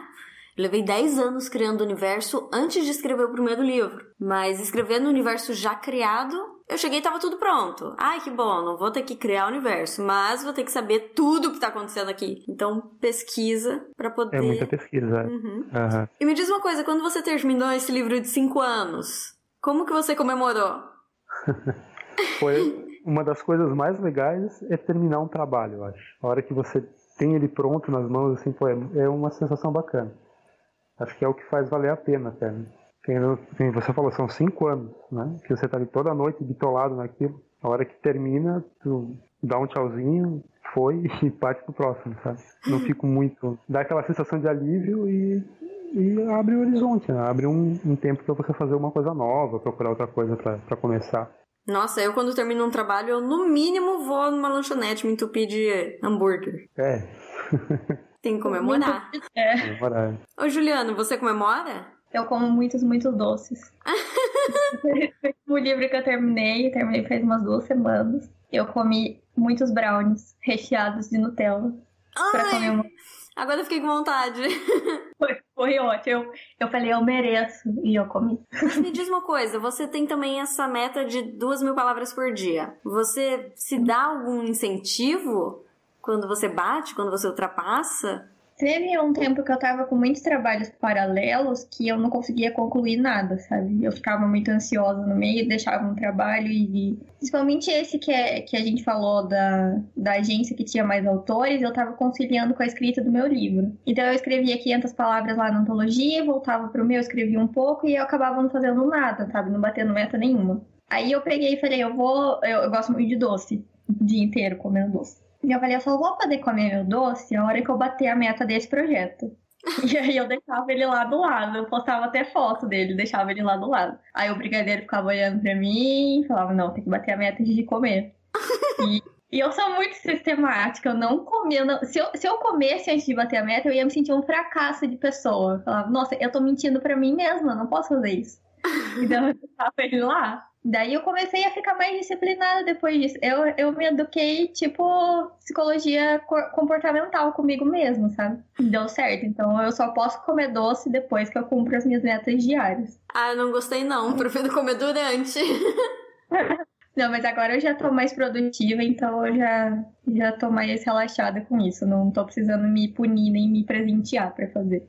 levei 10 anos criando o universo antes de escrever o primeiro livro. Mas escrever no universo já criado, eu cheguei e tava tudo pronto. Ai, que bom, não vou ter que criar o universo, mas vou ter que saber tudo o que tá acontecendo aqui. Então, pesquisa para poder. É muita pesquisa. Uhum. Aham. E me diz uma coisa, quando você terminou esse livro de cinco anos, como que você comemorou? *laughs* Foi uma das coisas mais legais é terminar um trabalho, eu acho. A hora que você tem ele pronto nas mãos, assim, pô, é é uma sensação bacana. Acho que é o que faz valer a pena até. Né? Você falou, são cinco anos, né? Que você tá ali toda noite bitolado naquilo. A hora que termina, tu dá um tchauzinho, foi *laughs* e parte pro próximo, sabe? Não fico muito. Dá aquela sensação de alívio e, e abre o horizonte, né? Abre um, um tempo pra você fazer uma coisa nova, procurar outra coisa pra começar. Nossa, eu quando termino um trabalho, eu no mínimo vou numa lanchonete me entupir de hambúrguer. É, Tem que comemorar. agora Ô, Juliano, você comemora? Eu como muitos, muitos doces. *laughs* o livro que eu terminei, eu terminei faz umas duas semanas. Eu comi muitos brownies recheados de Nutella pra Ai, comemorar. agora eu fiquei com vontade. Foi, foi ótimo. Eu, eu falei, eu mereço. E eu comi. Mas me diz uma coisa, você tem também essa meta de duas mil palavras por dia. Você se dá algum incentivo quando você bate, quando você ultrapassa? Teve um tempo que eu tava com muitos trabalhos paralelos que eu não conseguia concluir nada, sabe? Eu ficava muito ansiosa no meio, deixava um trabalho e. Principalmente esse que, é, que a gente falou da, da agência que tinha mais autores, eu tava conciliando com a escrita do meu livro. Então eu escrevia 500 palavras lá na antologia, voltava pro meu, escrevia um pouco e eu acabava não fazendo nada, sabe? Não batendo meta nenhuma. Aí eu peguei e falei, eu vou. Eu, eu gosto muito de doce, o dia inteiro comendo doce. E eu falei, eu só vou poder comer meu doce a hora que eu bater a meta desse projeto. *laughs* E aí eu deixava ele lá do lado, eu postava até foto dele, deixava ele lá do lado. Aí o brigadeiro ficava olhando pra mim falava, não, tem que bater a meta de comer. E, e eu sou muito sistemática, eu não comia. não- se, eu, se eu comesse antes de bater a meta, eu ia me sentir um fracasso de pessoa. Eu falava, nossa, eu tô mentindo pra mim mesma, não posso fazer isso. Então eu deixava ele lá. Daí eu comecei a ficar mais disciplinada depois disso. Eu, eu me eduquei, tipo, psicologia co- comportamental comigo mesmo, sabe? Deu certo. Então eu só posso comer doce depois que eu cumpro as minhas metas diárias. Ah, não gostei não, prefiro comer durante. *laughs* Não, mas agora eu já tô mais produtiva, então eu já, já tô mais relaxada com isso. Não tô precisando me punir nem me presentear pra fazer.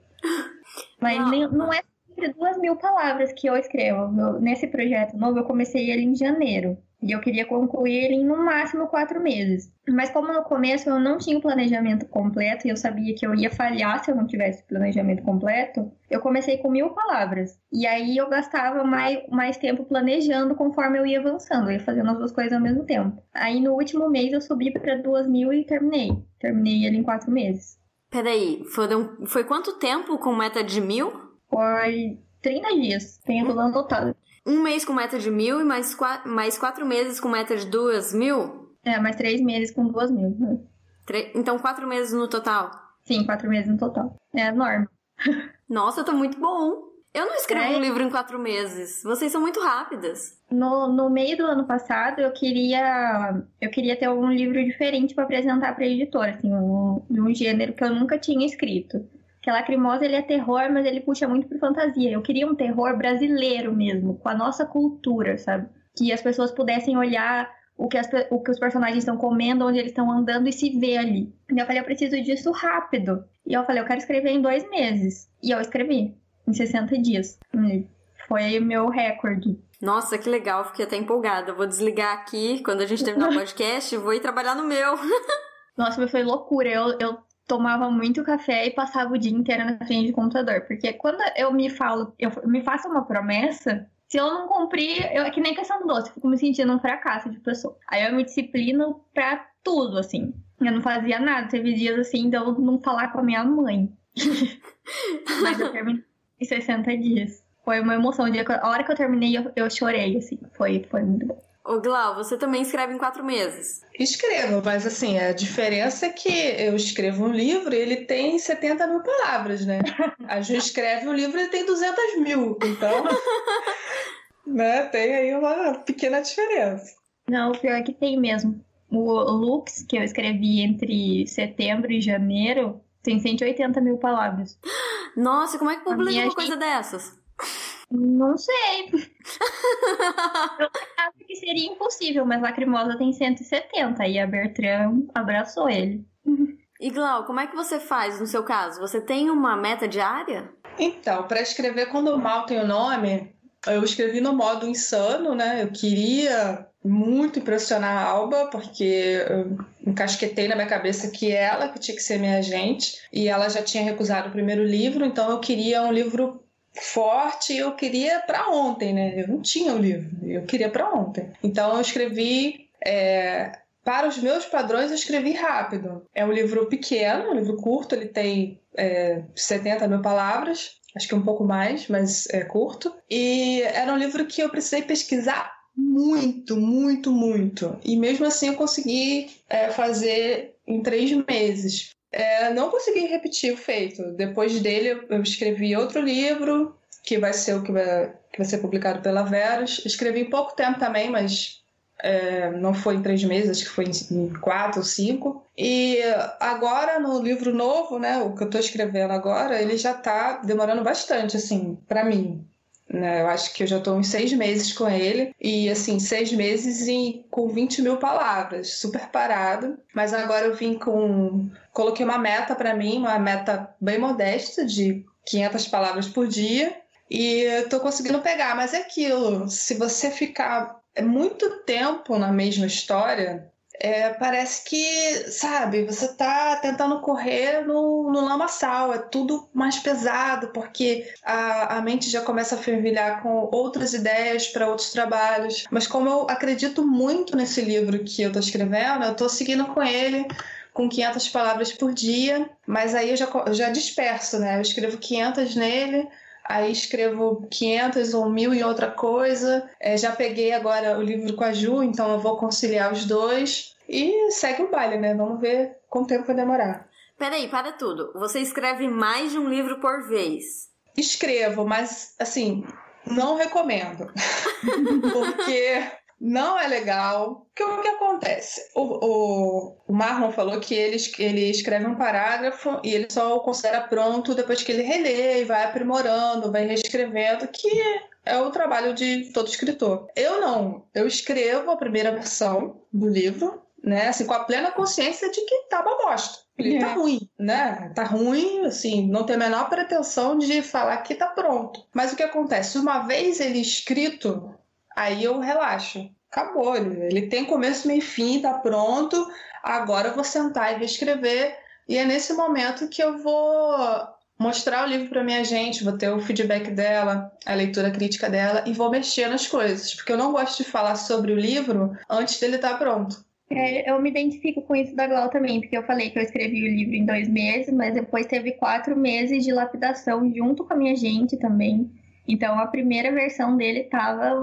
Mas Não. nem- não é sempre duas mil palavras que eu escrevo. Eu- nesse projeto novo, eu comecei ele em janeiro. E eu queria concluir ele em no máximo quatro meses. Mas como no começo eu não tinha o planejamento completo e eu sabia que eu ia falhar se eu não tivesse planejamento completo, eu comecei com mil palavras. E aí eu gastava mais, mais tempo planejando conforme eu ia avançando, eu ia fazendo as duas coisas ao mesmo tempo. Aí no último mês eu subi para duas mil e terminei. Terminei ele em quatro meses. Peraí, foram, foi quanto tempo com meta de mil? Foi 30 dias. Tenho tudo anotado. Um mês com meta de mil e mais, qua- mais quatro meses com meta de duas mil? É, mais três meses com duas mil. né? Tre- Então quatro meses no total. Sim, quatro meses no total. É enorme. *laughs* Nossa, tá muito bom. Eu não escrevo É. um livro em quatro meses. Vocês são muito rápidas. No, no meio do ano passado, eu queria eu queria ter um livro diferente para apresentar para a editora, assim, um, de um gênero que eu nunca tinha escrito. Que a Lacrimosa ele é terror, mas ele puxa muito para fantasia. Eu queria um terror brasileiro mesmo, com a nossa cultura, sabe? Que as pessoas pudessem olhar o que, as o que os personagens estão comendo, onde eles estão andando e se ver ali. E eu falei, eu preciso disso rápido. E eu falei, eu quero escrever em dois meses. E eu escrevi, em 60 dias. E Foi o meu recorde. Nossa, que legal, fiquei até empolgada. Vou desligar aqui quando a gente terminar o *laughs* podcast vou ir trabalhar no meu. *laughs* Nossa, mas foi loucura. Eu, eu tomava muito café e passava o dia inteiro na frente do computador. Porque quando eu me falo, eu me faço uma promessa, se eu não cumprir, eu, é que nem questão do doce, eu fico me sentindo um fracasso de pessoa. Aí eu me disciplino pra tudo, assim. Eu não fazia nada. Teve dias assim de eu não falar com a minha mãe. *laughs* mas eu terminei em 60 dias. Foi uma emoção. A hora que eu terminei, eu, eu chorei, assim. Foi, foi muito bom. Ô, Glau, você também escreve em quatro meses. Escrevo, mas assim, a diferença é que eu escrevo um livro e ele tem 70 mil palavras, né? A Ju escreve um livro e ele tem 200 mil. Então, *laughs* né, tem aí uma pequena diferença. Não, o pior é que tem mesmo. O Lux, que eu escrevi entre setembro e janeiro, tem 180 mil palavras. *gasps* Nossa, como é que publica uma coisa dessas? Não sei. Eu acho que seria impossível, mas Lacrimosa tem 170 e a Bertrand abraçou ele. E Glau, como é que você faz no seu caso? Você tem uma meta diária? Então, para escrever quando o mal tem o nome, eu escrevi no modo insano, né? Eu queria muito impressionar a Alba, porque eu encasquetei na minha cabeça que ela que tinha que ser minha agente, e ela já tinha recusado o primeiro livro, então eu queria um livro forte, eu queria para ontem, né? Eu não tinha o livro, eu queria para ontem. Então eu escrevi é, para os meus padrões, eu escrevi rápido. É um livro pequeno, um livro curto, ele tem é, 70 mil palavras, acho que um pouco mais, mas é curto. E era um livro que eu precisei pesquisar muito, muito, muito. E mesmo assim eu consegui é, fazer em três meses. É, não consegui repetir o feito. Depois dele eu escrevi outro livro, que vai ser o que vai, que vai ser publicado pela Verus. Escrevi em pouco tempo também, mas é, não foi em três meses, acho que foi em quatro ou cinco. E agora no livro novo, né, o que eu estou escrevendo agora, ele já está demorando bastante, assim, para mim. Né? Eu acho que eu já estou uns seis meses com ele e assim seis meses em, com 20 mil palavras, super parado. Mas agora eu vim com, coloquei uma meta para mim, uma meta bem modesta de 500 palavras por dia e estou conseguindo pegar. Mas é aquilo, se você ficar muito tempo na mesma história, é, parece que, sabe, você tá tentando correr no, no lamaçal, é tudo mais pesado, porque a, a mente já começa a fervilhar com outras ideias para outros trabalhos. Mas como eu acredito muito nesse livro que eu tô escrevendo, eu tô seguindo com ele com 500 palavras por dia, mas aí eu já, já disperso, né? Eu escrevo 500 nele, aí escrevo 500 ou mil em outra coisa. É, já peguei agora o livro com a Ju, então eu vou conciliar os dois. E segue o baile, né? Vamos ver quanto tempo vai demorar. Peraí, para tudo. Você escreve mais de um livro por vez? Escrevo, mas assim, não recomendo. *laughs* Porque não é legal. Porque o que acontece? O, o, o, Marlon falou que ele, ele escreve um parágrafo e ele só o considera pronto depois que ele relê e vai aprimorando, vai reescrevendo, que é o trabalho de todo escritor. Eu não. Eu escrevo a primeira versão do livro, né? Assim, com a plena consciência de que tá uma bosta. Ele tá é. tá ruim, né? Tá ruim, assim, não tem a menor pretensão de falar que tá pronto. Mas o que acontece? Uma vez ele escrito, Aí eu relaxo. Acabou. Ele tem começo, meio e fim, tá pronto. Agora eu vou sentar e reescrever. E é nesse momento que eu vou mostrar o livro para minha gente, vou ter o feedback dela, a leitura crítica dela e vou mexer nas coisas, porque eu não gosto de falar sobre o livro antes dele estar tá pronto. É, eu me identifico com isso da Glau também, porque eu falei que eu escrevi o livro em dois meses, mas depois teve quatro meses de lapidação junto com a minha gente também. Então a primeira versão dele estava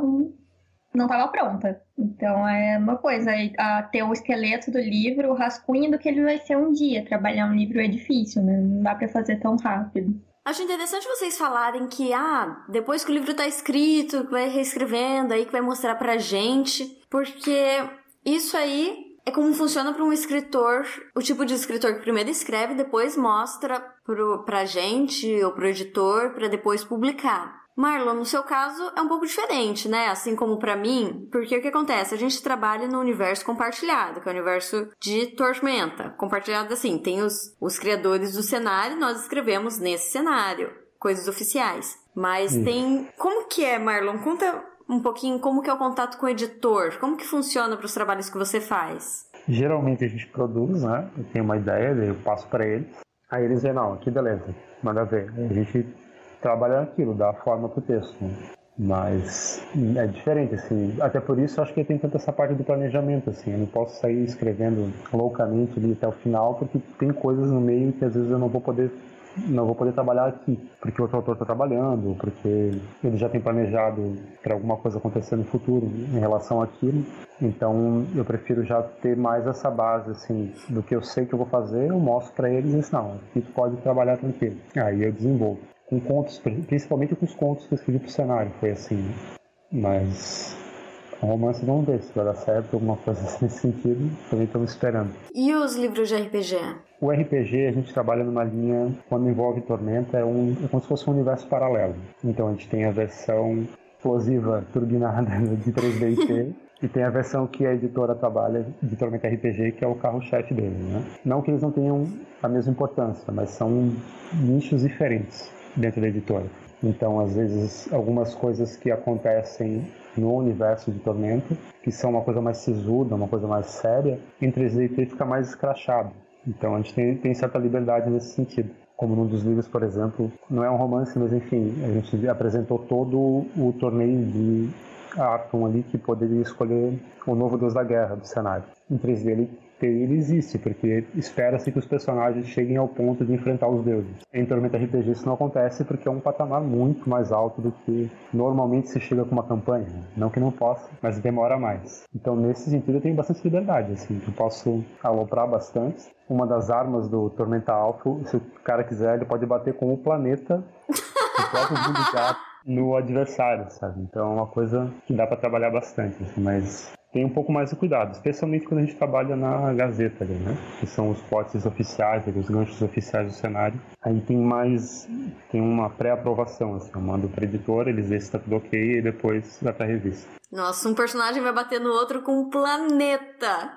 não estava pronta. Então é uma coisa, a ter o esqueleto do livro, o rascunho do que ele vai ser um dia. Trabalhar um livro é difícil, né? Não dá para fazer tão rápido. Acho interessante vocês falarem que, ah, depois que o livro tá escrito, que vai reescrevendo, aí que vai mostrar pra gente, porque isso aí é como funciona para um escritor, o tipo de escritor que primeiro escreve, depois mostra pro, pra gente ou pro editor para depois publicar. Marlon, no seu caso é um pouco diferente, né? Assim como para mim, porque o que acontece? A gente trabalha no universo compartilhado, que é o universo de Tormenta. Compartilhado assim, tem os, os criadores do cenário, nós escrevemos nesse cenário, coisas oficiais. Mas Isso. tem. Como que é, Marlon? Conta um pouquinho como que é o contato com o editor, como que funciona para os trabalhos que você faz? Geralmente a gente produz, né? Eu tenho uma ideia, eu passo para eles. Aí eles dizem, não, aqui beleza, manda ver. A gente trabalhar aquilo, dar forma pro texto. Né? Mas é diferente, assim. Até por isso acho que tem tanta essa parte do planejamento, assim. Eu não posso sair escrevendo loucamente ali até o final, porque tem coisas no meio que às vezes eu não vou poder não vou poder trabalhar aqui, porque outro autor está trabalhando, porque ele já tem planejado para alguma coisa acontecer no futuro em relação àquilo. Então eu prefiro já ter mais essa base assim do que eu sei que eu vou fazer, eu mostro para eles e não, aqui tu pode trabalhar tranquilo. Aí eu desenvolvo com contos, principalmente com os contos que eu escrevi pro cenário, foi assim. Mas Um romance vamos ver se vai dar certo, alguma coisa nesse sentido, também estamos esperando. E os livros de RPG? O RPG, a gente trabalha numa linha, quando envolve Tormenta, é, um, é como se fosse um universo paralelo. Então a gente tem a versão explosiva, turbinada *laughs* de 3D e T, *laughs* e tem a versão que a editora trabalha de Tormenta RPG, que é o carro-chefe dele. Né? Não que eles não tenham a mesma importância, mas são nichos diferentes dentro da editora. Então, às vezes, algumas coisas que acontecem no universo de Tormenta, que são uma coisa mais sisuda, uma coisa mais séria, em 3D e T fica mais escrachado. Então, a gente tem, tem certa liberdade nesse sentido como num dos livros, por exemplo, não é um romance, mas enfim, a gente apresentou todo o torneio de Arton ali que poderia escolher o novo deus da guerra do cenário. Em 3D ele, ele existe, porque espera-se que os personagens cheguem ao ponto de enfrentar os deuses. Em Tormenta RPG isso não acontece porque é um patamar muito mais alto do que normalmente se chega com uma campanha. Não que não possa, mas demora mais. Então nesse sentido eu tenho bastante liberdade, assim, eu posso aloprar bastante. Uma das armas do Tormenta Alpha, se o cara quiser, ele pode bater com o planeta, o próprio mundo no adversário, sabe? Então é uma coisa que dá para trabalhar bastante, assim, mas tem um pouco mais de cuidado, especialmente quando a gente trabalha na Gazeta, ali, né? Que são os potes oficiais, ali, os ganchos oficiais do cenário. Aí tem mais, tem uma pré-aprovação, assim, eu mando para editora, eles veem se tá tudo ok e depois vai pra revista. Nossa, um personagem vai bater no outro com um planeta.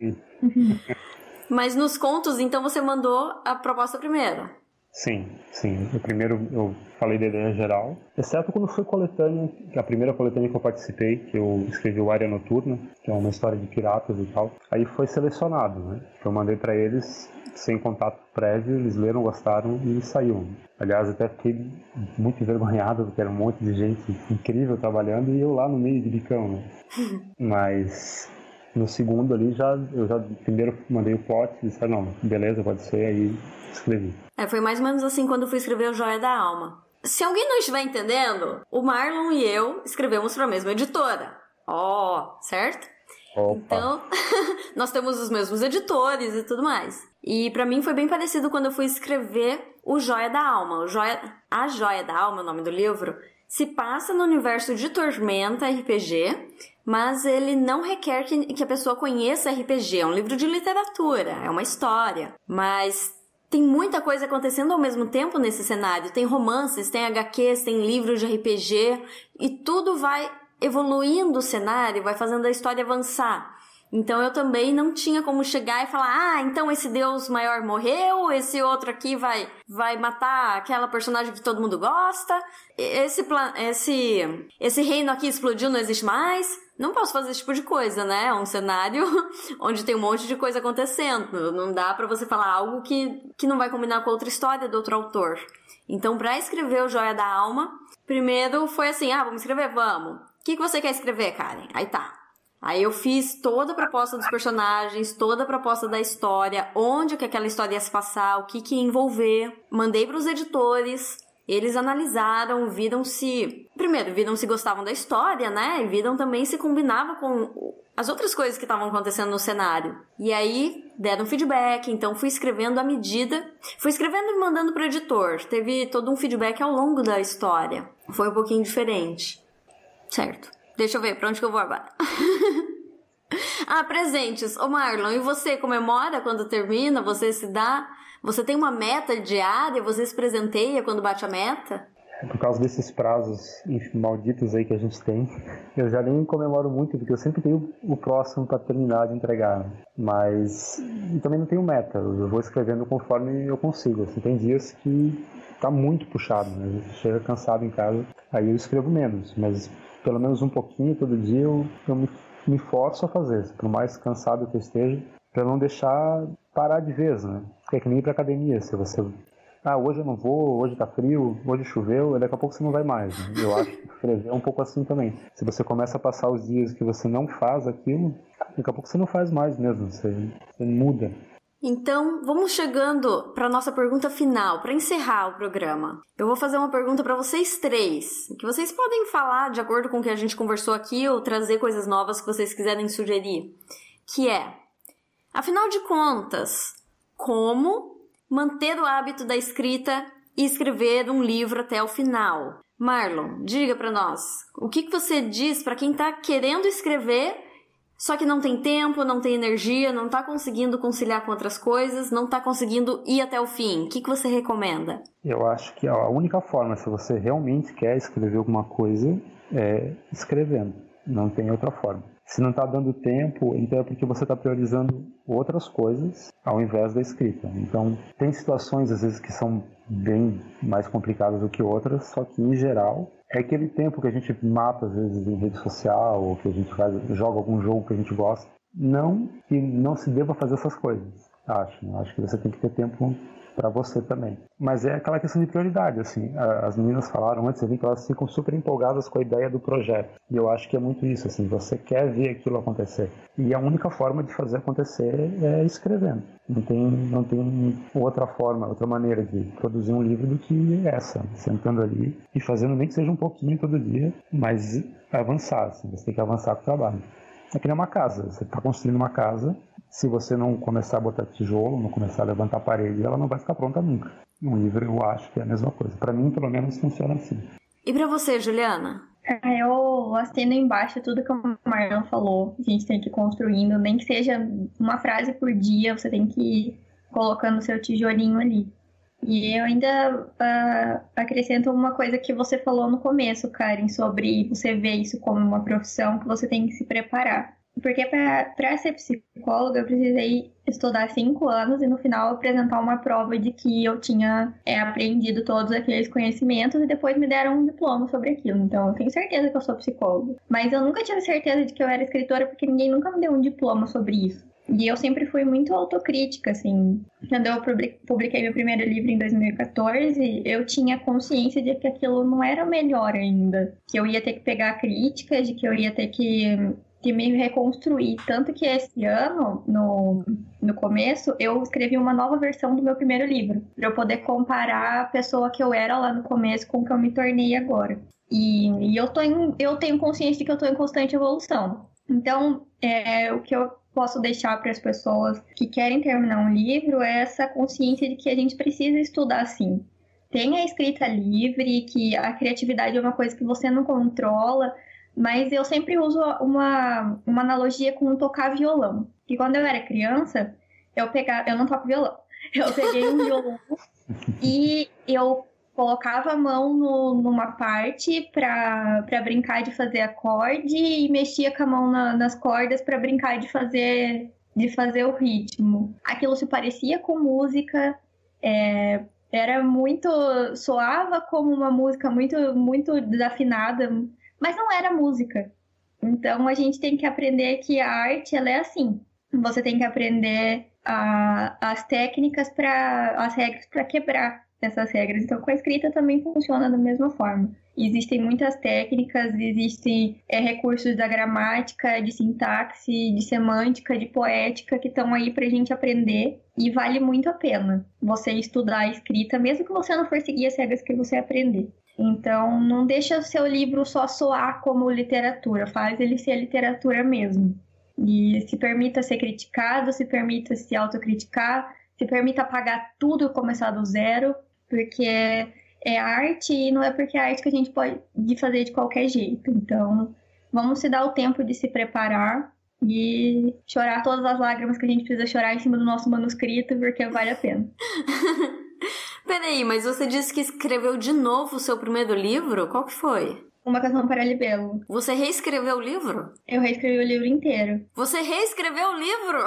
*laughs* Mas nos contos, então você mandou a proposta primeiro. Sim, sim. O primeiro eu falei da ideia geral, exceto quando foi coletânea, a primeira coletânea que eu participei, que eu escrevi o Área Noturna, que é uma história de piratas e tal. Aí foi selecionado, né? Que eu mandei para eles sem contato prévio, eles leram, gostaram e saiu. Aliás, até fiquei muito envergonhado, porque era um monte de gente incrível trabalhando e eu lá no meio de bicão, né? *laughs* Mas no segundo ali já eu já primeiro mandei o plot e disse, ah, não, beleza, pode ser, aí escrevi. É, foi mais ou menos assim quando eu fui escrever o Joia da Alma. Se alguém não estiver entendendo, o Marlon e eu escrevemos para a mesma editora. Ó, oh, certo? Opa. Então, *laughs* nós temos os mesmos editores e tudo mais. E para mim foi bem parecido quando eu fui escrever o Joia da Alma. O Joia, a Joia da Alma, o nome do livro, se passa no universo de Tormenta RPG, mas ele não requer que, que a pessoa conheça RPG. É um livro de literatura, é uma história. Mas tem muita coisa acontecendo ao mesmo tempo nesse cenário. Tem romances, tem HQs, tem livros de RPG e tudo vai evoluindo o cenário, vai fazendo a história avançar. Então eu também não tinha como chegar e falar: "Ah, então esse deus maior morreu, esse outro aqui vai vai matar aquela personagem que todo mundo gosta, esse esse esse reino aqui explodiu, não existe mais". Não posso fazer esse tipo de coisa, né? É um cenário *laughs* onde tem um monte de coisa acontecendo. Não dá para você falar algo que, que não vai combinar com outra história do outro autor. Então, para escrever o Joia da Alma, primeiro foi assim: ah, vamos escrever? Vamos. O que, que você quer escrever, Karen? Aí tá. Aí eu fiz toda a proposta dos personagens, toda a proposta da história, onde que aquela história ia se passar, o que que ia envolver. Mandei para os editores, eles analisaram, viram se. Primeiro, viram se gostavam da história, né? E viram também se combinava com as outras coisas que estavam acontecendo no cenário. E aí deram feedback, então fui escrevendo à medida. Fui escrevendo e mandando para o editor. Teve todo um feedback ao longo da história. Foi um pouquinho diferente. Certo. Deixa eu ver, pra onde que eu vou agora? *laughs* ah, presentes. Ô Marlon, e você comemora quando termina? Você se dá? Você tem uma meta diária? Você se presenteia quando bate a meta? Por causa desses prazos malditos aí que a gente tem, eu já nem comemoro muito, porque eu sempre tenho o próximo para terminar de entregar. Mas também não tenho meta, eu vou escrevendo conforme eu consigo. Assim, tem dias que tá muito puxado, né? Chega cansado em casa, aí eu escrevo menos, mas pelo menos um pouquinho todo dia eu, eu me, me forço a fazer, por mais cansado que eu esteja, para não deixar parar de vez, né? É que nem ir pra academia, se você ah, hoje eu não vou, hoje tá frio, hoje choveu, daqui a pouco você não vai mais. Né? Eu acho que escrever é um pouco assim também. Se você começa a passar os dias que você não faz aquilo, daqui a pouco você não faz mais mesmo, você, você muda. Então, vamos chegando para nossa pergunta final, para encerrar o programa. Eu vou fazer uma pergunta para vocês três, que vocês podem falar de acordo com o que a gente conversou aqui ou trazer coisas novas que vocês quiserem sugerir, que é: afinal de contas, como manter o hábito da escrita e escrever um livro até o final? Marlon, diga para nós, o que, que você diz para quem está querendo escrever, só que não tem tempo, não tem energia, não está conseguindo conciliar com outras coisas, não está conseguindo ir até o fim? O que, que você recomenda? Eu acho que a única forma, se você realmente quer escrever alguma coisa, é escrevendo. Não tem outra forma. Se não está dando tempo, então é porque você está priorizando outras coisas ao invés da escrita. Então, tem situações às vezes que são bem mais complicadas do que outras, só que em geral é aquele tempo que a gente mata às vezes em rede social ou que a gente faz, joga algum jogo que a gente gosta. Não que não se deva fazer essas coisas, acho. Acho que você tem que ter tempo para você também. Mas é aquela questão de prioridade, assim. As meninas falaram antes que elas ficam super empolgadas com a ideia do projeto. E eu acho que é muito isso, assim. Você quer ver aquilo acontecer. E a única forma de fazer acontecer é escrevendo. Não tem, não tem outra forma, outra maneira de produzir um livro do que essa. Sentando ali e fazendo nem que seja um pouquinho todo dia, mas avançar, assim. Você tem que avançar com o trabalho. É que nem uma casa. Você está construindo uma casa, se você não começar a botar tijolo, não começar a levantar a parede, ela não vai ficar pronta nunca. Um livro eu acho que é a mesma coisa. Para mim, pelo menos, funciona assim. E para você, Juliana? É, eu assino embaixo tudo que o Marlon falou. A gente tem que ir construindo, nem que seja uma frase por dia, você tem que ir colocando seu tijolinho ali. E eu ainda uh, acrescento uma coisa que você falou no começo, Karen, sobre você ver isso como uma profissão que você tem que se preparar. Porque para ser psicóloga eu precisei estudar cinco anos e no final apresentar uma prova de que eu tinha é, aprendido todos aqueles conhecimentos e depois me deram um diploma sobre aquilo. Então eu tenho certeza que eu sou psicóloga. Mas eu nunca tive certeza de que eu era escritora porque ninguém nunca me deu um diploma sobre isso. E eu sempre fui muito autocrítica, assim. Quando eu publiquei meu primeiro livro em 2014, eu tinha consciência de que aquilo não era melhor ainda. Que eu ia ter que pegar críticas, de que eu ia ter que de me reconstruir. Tanto que esse ano, no, no começo, eu escrevi uma nova versão do meu primeiro livro, para eu poder comparar a pessoa que eu era lá no começo com o que eu me tornei agora. E, e eu, tô em, eu tenho consciência de que eu estou em constante evolução. Então, é, o que eu posso deixar para as pessoas que querem terminar um livro é essa consciência de que a gente precisa estudar sim. Tem a escrita livre, que a criatividade é uma coisa que você não controla, mas eu sempre uso uma, uma analogia com tocar violão. E quando eu era criança, eu pegava. Eu não toco violão. *laughs* Eu peguei um violão *laughs* e eu colocava a mão no, numa parte para brincar de fazer acorde e mexia com a mão na, nas cordas para brincar de fazer de fazer o ritmo. Aquilo se parecia com música, é, era muito soava como uma música muito muito desafinada, mas não era música. Então a gente tem que aprender que a arte ela é assim. Você tem que aprender a, as técnicas para as regras para quebrar essas regras. Então com a escrita também funciona da mesma forma. Existem muitas técnicas, existem é, recursos da gramática, de sintaxe, de semântica, de poética que estão aí para a gente aprender e vale muito a pena você estudar a escrita, mesmo que você não for seguir as regras que você aprender. Então, não deixa o seu livro só soar como literatura, faz ele ser literatura mesmo. E se permita ser criticado, se permita se autocriticar, se permita apagar tudo e começar do zero, porque é, é arte e não é porque é arte que a gente pode fazer de qualquer jeito. Então, vamos se dar o tempo de se preparar e chorar todas as lágrimas que a gente precisa chorar em cima do nosso manuscrito, porque vale a pena. *laughs* Peraí, mas você disse que escreveu de novo o seu primeiro livro? Qual que foi? Uma Canção para Libelo. Você reescreveu o livro? Eu reescrevi o livro inteiro. Você reescreveu o livro?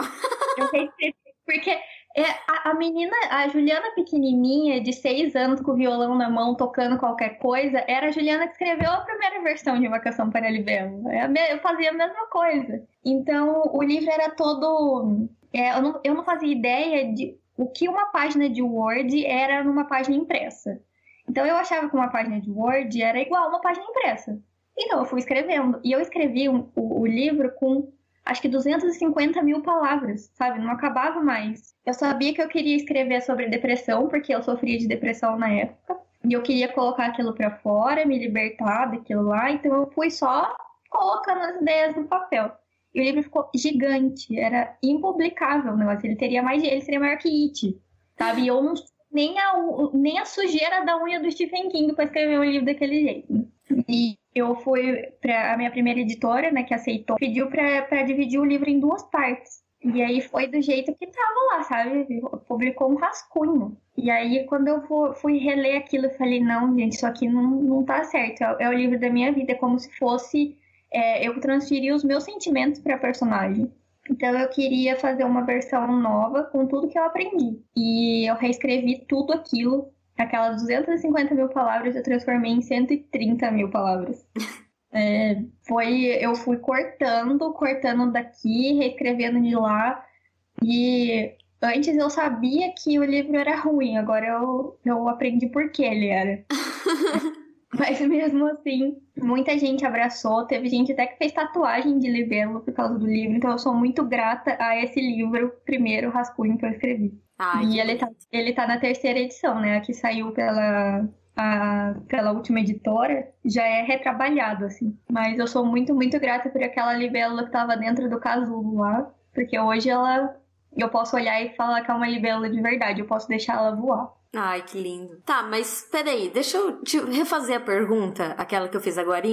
Eu reescrevi porque é, a, a, menina, a Juliana pequenininha, de seis anos, com o violão na mão, tocando qualquer coisa, era a Juliana que escreveu a primeira versão de Uma Canção para Libelo. É eu fazia a mesma coisa. Então, o livro era todo... É, eu, não, eu não fazia ideia de o que uma página de Word era numa página impressa. Então eu achava que uma página de Word era igual a uma página impressa. Então eu fui escrevendo. E eu escrevi um, o, o, livro com acho que 250 mil palavras, sabe? Não acabava mais. Eu sabia que eu queria escrever sobre depressão, porque eu sofria de depressão na época. E eu queria colocar aquilo para fora, me libertar daquilo lá. Então eu fui só colocando as ideias no papel. E o livro ficou gigante, era impublicável o negócio. Ele teria mais ele seria maior que It, sabe? E eu não, nem a, nem a sujeira da unha do Stephen King para escrever um livro daquele jeito. E eu fui para a minha primeira editora, né, que aceitou, pediu para dividir o livro em duas partes. E aí foi do jeito que tava lá, sabe? Publicou um rascunho. E aí, quando eu fui reler aquilo, eu falei, não, gente, isso aqui não, não tá certo. É, é o livro da minha vida, é como se fosse é, eu transferir os meus sentimentos pra personagem. Então eu queria fazer uma versão nova com tudo que eu aprendi. E eu reescrevi tudo aquilo. Aquelas 250 mil palavras eu transformei em 130 mil palavras. *laughs* É, foi, eu fui cortando, cortando daqui, reescrevendo de lá. E antes eu sabia que o livro era ruim, agora eu, eu aprendi por que ele era. *laughs* Mas mesmo assim, muita gente abraçou. Teve gente até que fez tatuagem de libelo por causa do livro. Então eu sou muito grata a esse livro, primeiro rascunho que eu escrevi. Ai, e ele tá, ele tá na terceira edição, né? A que saiu pela, a, pela última editora, já é retrabalhado, assim. Mas eu sou muito, muito grata por aquela libélula que tava dentro do casulo lá. Porque hoje ela. Eu posso olhar e falar que é uma libélula de verdade. Eu posso deixar ela voar. Ai, que lindo. Tá, mas peraí, deixa eu te refazer a pergunta, aquela que eu fiz agora.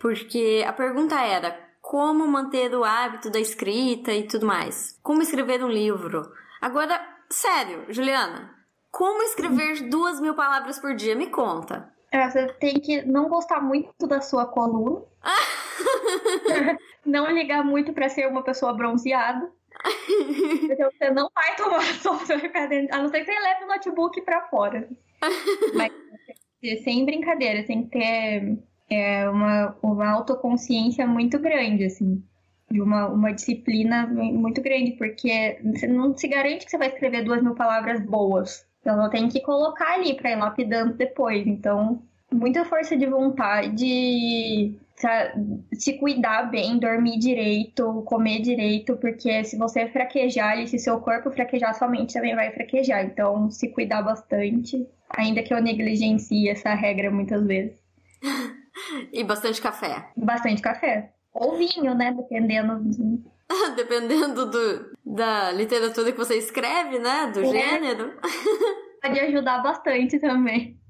Porque a pergunta era como manter o hábito da escrita e tudo mais. Como escrever um livro. Agora, sério, Juliana, como escrever duas mil palavras por dia? Me conta. É, você tem que não gostar muito da sua coluna. *laughs* *laughs* não ligar muito para ser uma pessoa bronzeada. *laughs* Porque você não vai tomar sol, *laughs* você vai ficar dentro. A não ser que você leve o notebook pra fora. *laughs* Mas sem brincadeira, tem que ter é, uma, uma autoconsciência muito grande, assim. De uma, uma disciplina muito grande, porque você não se garante que você vai escrever duas mil palavras boas. Então tem que colocar ali pra ir lapidando depois. Então, muita força de vontade se cuidar bem, dormir direito, comer direito, porque se você fraquejar e se seu corpo fraquejar, sua mente também vai fraquejar. Então, se cuidar bastante, ainda que eu negligencie essa regra muitas vezes. *laughs* e bastante café. Bastante café. Ou vinho, né? Dependendo. *laughs* Dependendo do, da literatura que você escreve, né? Do é. gênero. *laughs* Pode ajudar bastante também.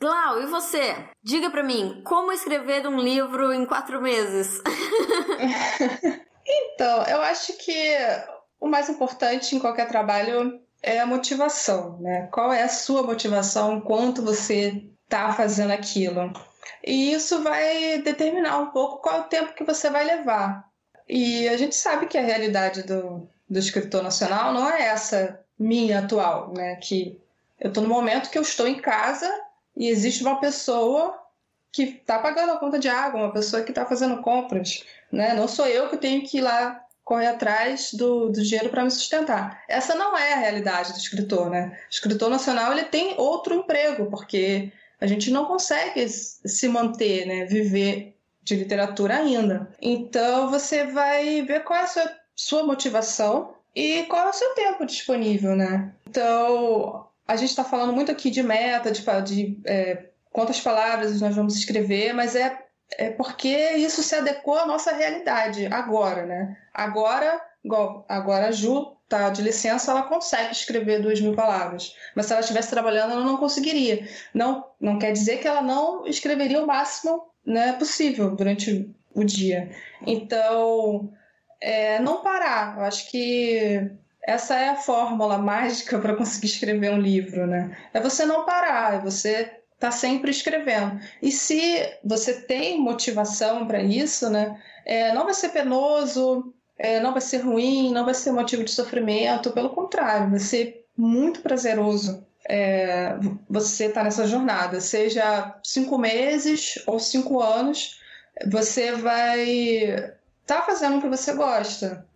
Glau, e você? Diga para mim, como escrever um livro em quatro meses? *laughs* então, eu acho que o mais importante em qualquer trabalho é a motivação, né? Qual é a sua motivação enquanto você está fazendo aquilo? E isso vai determinar um pouco qual é o tempo que você vai levar. E a gente sabe que a realidade do, do escritor nacional não é essa minha atual, né? Que eu estou no momento que eu estou em casa e existe uma pessoa que está pagando a conta de água, uma pessoa que está fazendo compras. Né? Não sou eu que tenho que ir lá correr atrás do, do dinheiro para me sustentar. Essa não é a realidade do escritor. Né? O escritor nacional ele tem outro emprego, porque a gente não consegue se manter, né? viver de literatura ainda. Então você vai ver qual é a sua, sua motivação e qual é o seu tempo disponível, né? Então, a gente está falando muito aqui de meta, de, de é, quantas palavras nós vamos escrever, mas é, é porque isso se adequou à nossa realidade agora, né? Agora, agora a Ju tá de licença, ela consegue escrever duas mil palavras. Mas se ela estivesse trabalhando, ela não conseguiria. Não, não quer dizer que ela não escreveria o máximo né, possível durante o dia. Então, é, não parar. Eu acho que essa é a fórmula mágica para conseguir escrever um livro, né? É você não parar, é você tá sempre escrevendo. E se você tem motivação para isso, né? É, não vai ser penoso, é, não vai ser ruim, não vai ser motivo de sofrimento. Pelo contrário, vai ser muito prazeroso é, você estar tá nessa jornada. Seja cinco meses ou cinco anos, você vai estar tá fazendo o que você gosta.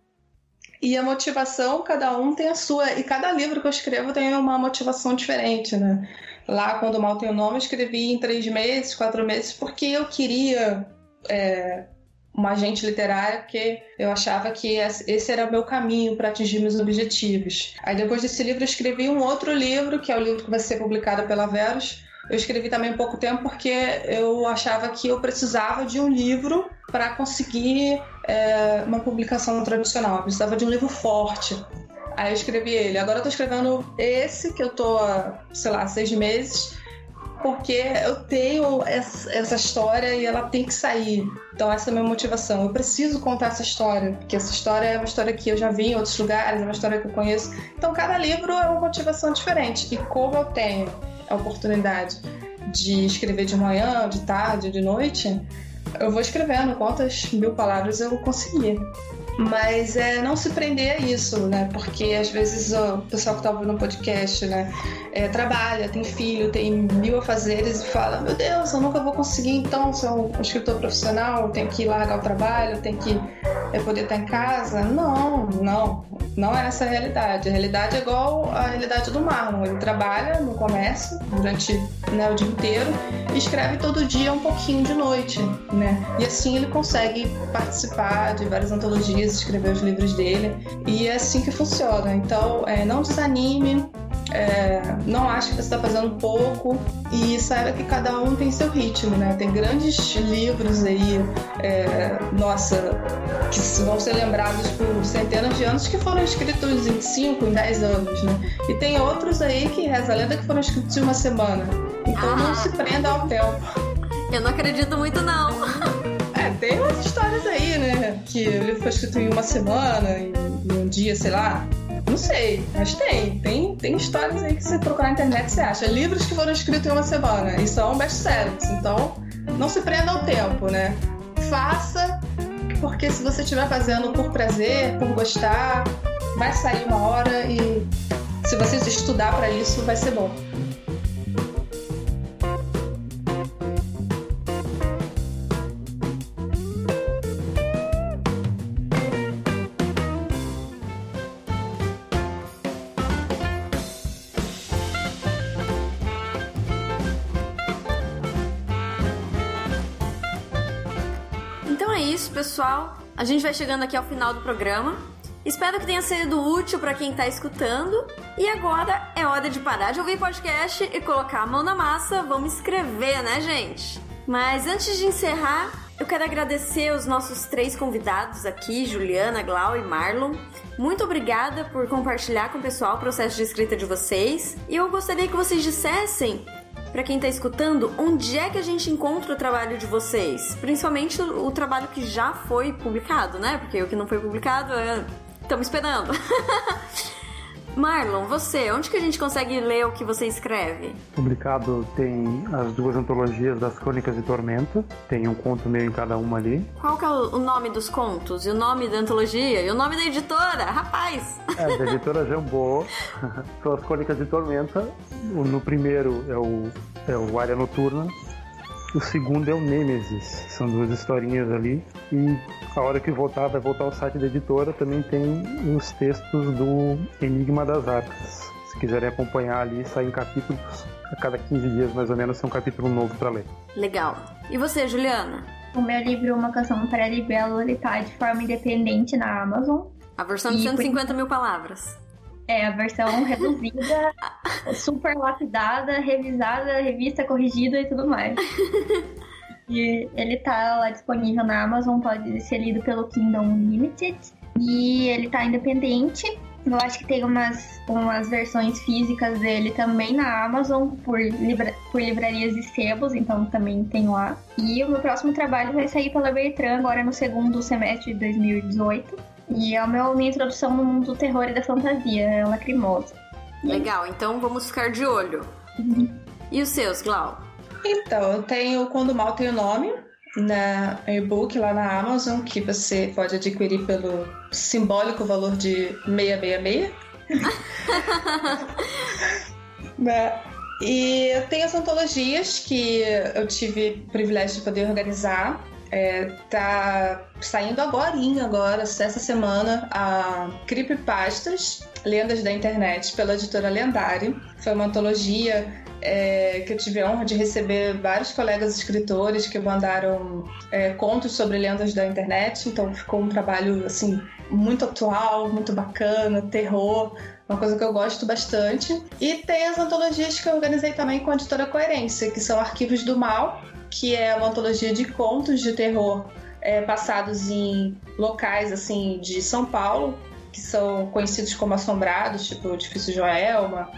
E a motivação, cada um tem a sua. E cada livro que eu escrevo tem uma motivação diferente, né? Lá, quando Mal Tem o Nome, eu escrevi em três meses, quatro meses, porque eu queria é, uma agente literária, porque eu achava que esse era o meu caminho para atingir meus objetivos. Aí, depois desse livro, eu escrevi um outro livro, que é o livro que vai ser publicado pela Verus, eu escrevi também pouco tempo porque eu achava que eu precisava de um livro para conseguir é, uma publicação tradicional. Eu precisava de um livro forte. Aí eu escrevi ele. Agora eu tô escrevendo esse que eu tô sei lá, seis meses porque eu tenho essa história e ela tem que sair. Então essa é a minha motivação. Eu preciso contar essa história, porque essa história é uma história que eu já vi em outros lugares, é uma história que eu conheço. Então cada livro é uma motivação diferente. E como eu tenho a oportunidade de escrever de manhã, de tarde, de noite, eu vou escrevendo quantas mil palavras eu conseguir. Mas é não se prender a isso, né? Porque às vezes o pessoal que tá ouvindo o podcast, né? É, trabalha, tem filho, tem mil afazeres e fala: Meu Deus, eu nunca vou conseguir então ser um escritor profissional, tenho que largar o trabalho, tenho que é, poder estar em casa. Não, não. Não é essa a realidade. A realidade é igual a realidade do Marlon. Ele trabalha no comércio durante né, o dia inteiro e escreve todo dia um pouquinho de noite, né? E assim ele consegue participar de várias antologias, escrever os livros dele. E é assim que funciona. Então, é, não desanime, é, não acho que você está fazendo pouco e saiba que cada um tem seu ritmo, né? Tem grandes livros aí, é, nossa, que vão ser lembrados por centenas de anos que foram escritos em 5, em 10 anos, né? E tem outros aí que reza a lenda que foram escritos em uma semana. Então ah. não se prenda ao tempo. Eu não acredito muito, não. É, tem umas histórias aí? Que o livro foi escrito em uma semana, em, em um dia, sei lá. Não sei, mas tem. Tem, tem histórias aí que você procurar na internet você acha. Livros que foram escritos em uma semana e são best-sellers. Então, não se prenda ao tempo, né? Faça, porque se você estiver fazendo por prazer, por gostar, vai sair uma hora e se você estudar para isso, vai ser bom. A gente vai chegando aqui ao final do programa. Espero que tenha sido útil para quem está escutando. E agora é hora de parar de ouvir podcast e colocar a mão na massa. Vamos escrever, né, gente? Mas antes de encerrar, eu quero agradecer os nossos três convidados aqui, Juliana, Glau e Marlon. Muito obrigada por compartilhar com o pessoal o processo de escrita de vocês. E eu gostaria que vocês dissessem para quem está escutando, onde é que a gente encontra o trabalho de vocês? Principalmente o, o trabalho que já foi publicado, né? Porque o que não foi publicado, estamos é... esperando. *laughs* Marlon, você, onde que a gente consegue ler o que você escreve? Publicado tem as duas antologias das Crônicas de Tormenta, tem um conto meio em cada uma ali. Qual que é o nome dos contos? E o nome da antologia? E o nome da editora? Rapaz! É, da editora Jambô, *laughs* são as Crônicas de Tormenta. No primeiro é o, é o Área Noturna, o segundo é o Nemesis, são duas historinhas ali. E a hora que voltar, vai voltar ao site da editora, também tem os textos do Enigma das Artes. Se quiserem acompanhar ali, saem capítulos. A cada 15 dias, mais ou menos, tem um capítulo novo para ler. Legal. E você, Juliana? O meu livro, Uma Canção para Libelo, ele tá de forma independente na Amazon. A versão de 150 por... mil palavras. É, a versão *laughs* reduzida, super lapidada, revisada, revista corrigida e tudo mais. *laughs* E ele tá lá disponível na Amazon, pode ser lido pelo Kindle Unlimited. E ele tá independente. Eu acho que tem umas, umas versões físicas dele também na Amazon por, livra, por livrarias e sebos, então também tem lá. E o meu próximo trabalho vai sair pela Bertrand agora no segundo semestre de 2018. E é a minha introdução no mundo do terror e da fantasia, é lacrimosa. Legal, então vamos ficar de olho. Uhum. E os seus, Glau? Então, eu tenho Quando o Mal Tem o Nome, na e-book lá na Amazon, que você pode adquirir pelo simbólico valor de 666. *laughs* né? E eu tenho as antologias que eu tive o privilégio de poder organizar. É, tá saindo agora, agora, essa semana, a Creepypastas, Lendas da Internet, pela editora Lendária. Foi uma antologia é, que eu tive a honra de receber vários colegas escritores que mandaram é, contos sobre lendas da internet, então ficou um trabalho assim muito atual, muito bacana, terror, uma coisa que eu gosto bastante. E tem as antologias que eu organizei também com a editora Coerência, que são Arquivos do Mal, que é uma antologia de contos de terror é, passados em locais assim de São Paulo, que são conhecidos como assombrados, tipo o Edifício Joelma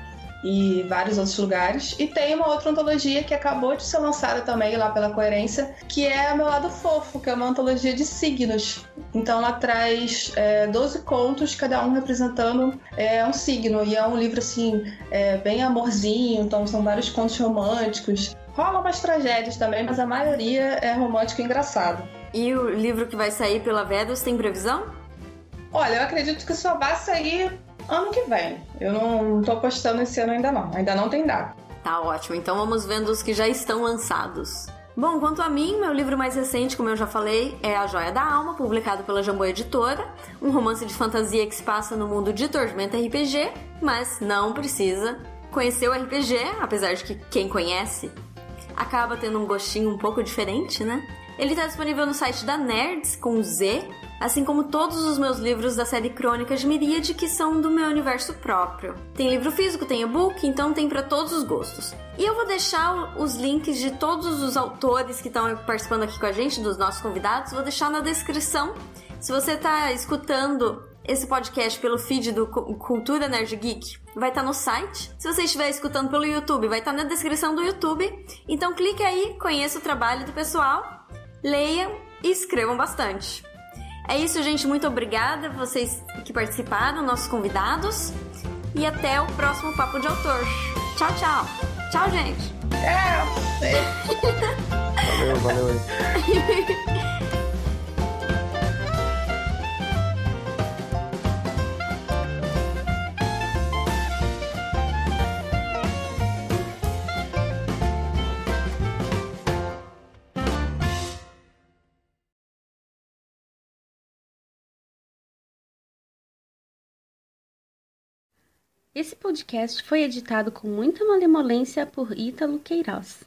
e vários outros lugares. E tem uma outra antologia que acabou de ser lançada também lá pela Coerência, que é Meu Lado Fofo, que é uma antologia de signos. Então ela traz é, 12 contos, cada um representando é, um signo. E é um livro assim, é, bem amorzinho, então são vários contos românticos. Rola umas tragédias também, mas a maioria é romântico e engraçado. E o livro que vai sair pela Vedas tem previsão? Olha, eu acredito que só vai sair ano que vem. Eu não tô apostando esse ano ainda não. Ainda não tem data. Tá ótimo. Então vamos vendo os que já estão lançados. Bom, quanto a mim, meu livro mais recente, como eu já falei, é A Joia da Alma, publicado pela Jambô Editora, um romance de fantasia que se passa no mundo de Tormenta RPG, mas não precisa conhecer o RPG, apesar de que quem conhece acaba tendo um gostinho um pouco diferente, né? Ele está disponível no site da Nerds com Z, assim como todos os meus livros da série Crônicas de Miríade que são do meu universo próprio. Tem livro físico, tem e-book, então tem para todos os gostos. E eu vou deixar os links de todos os autores que estão participando aqui com a gente, dos nossos convidados, vou deixar na descrição. Se você está escutando esse podcast pelo feed do Cultura Nerd Geek, vai estar tá no site. Se você estiver escutando pelo YouTube, vai estar tá na descrição do YouTube. Então clique aí, conheça o trabalho do pessoal leiam e escrevam bastante. É isso, gente. Muito obrigada vocês que participaram, nossos convidados. E até o próximo Papo de Autor. Tchau, tchau. Tchau, gente. É. *laughs* valeu, valeu *laughs* Esse podcast foi editado com muita malemolência por Ítalo Queiroz.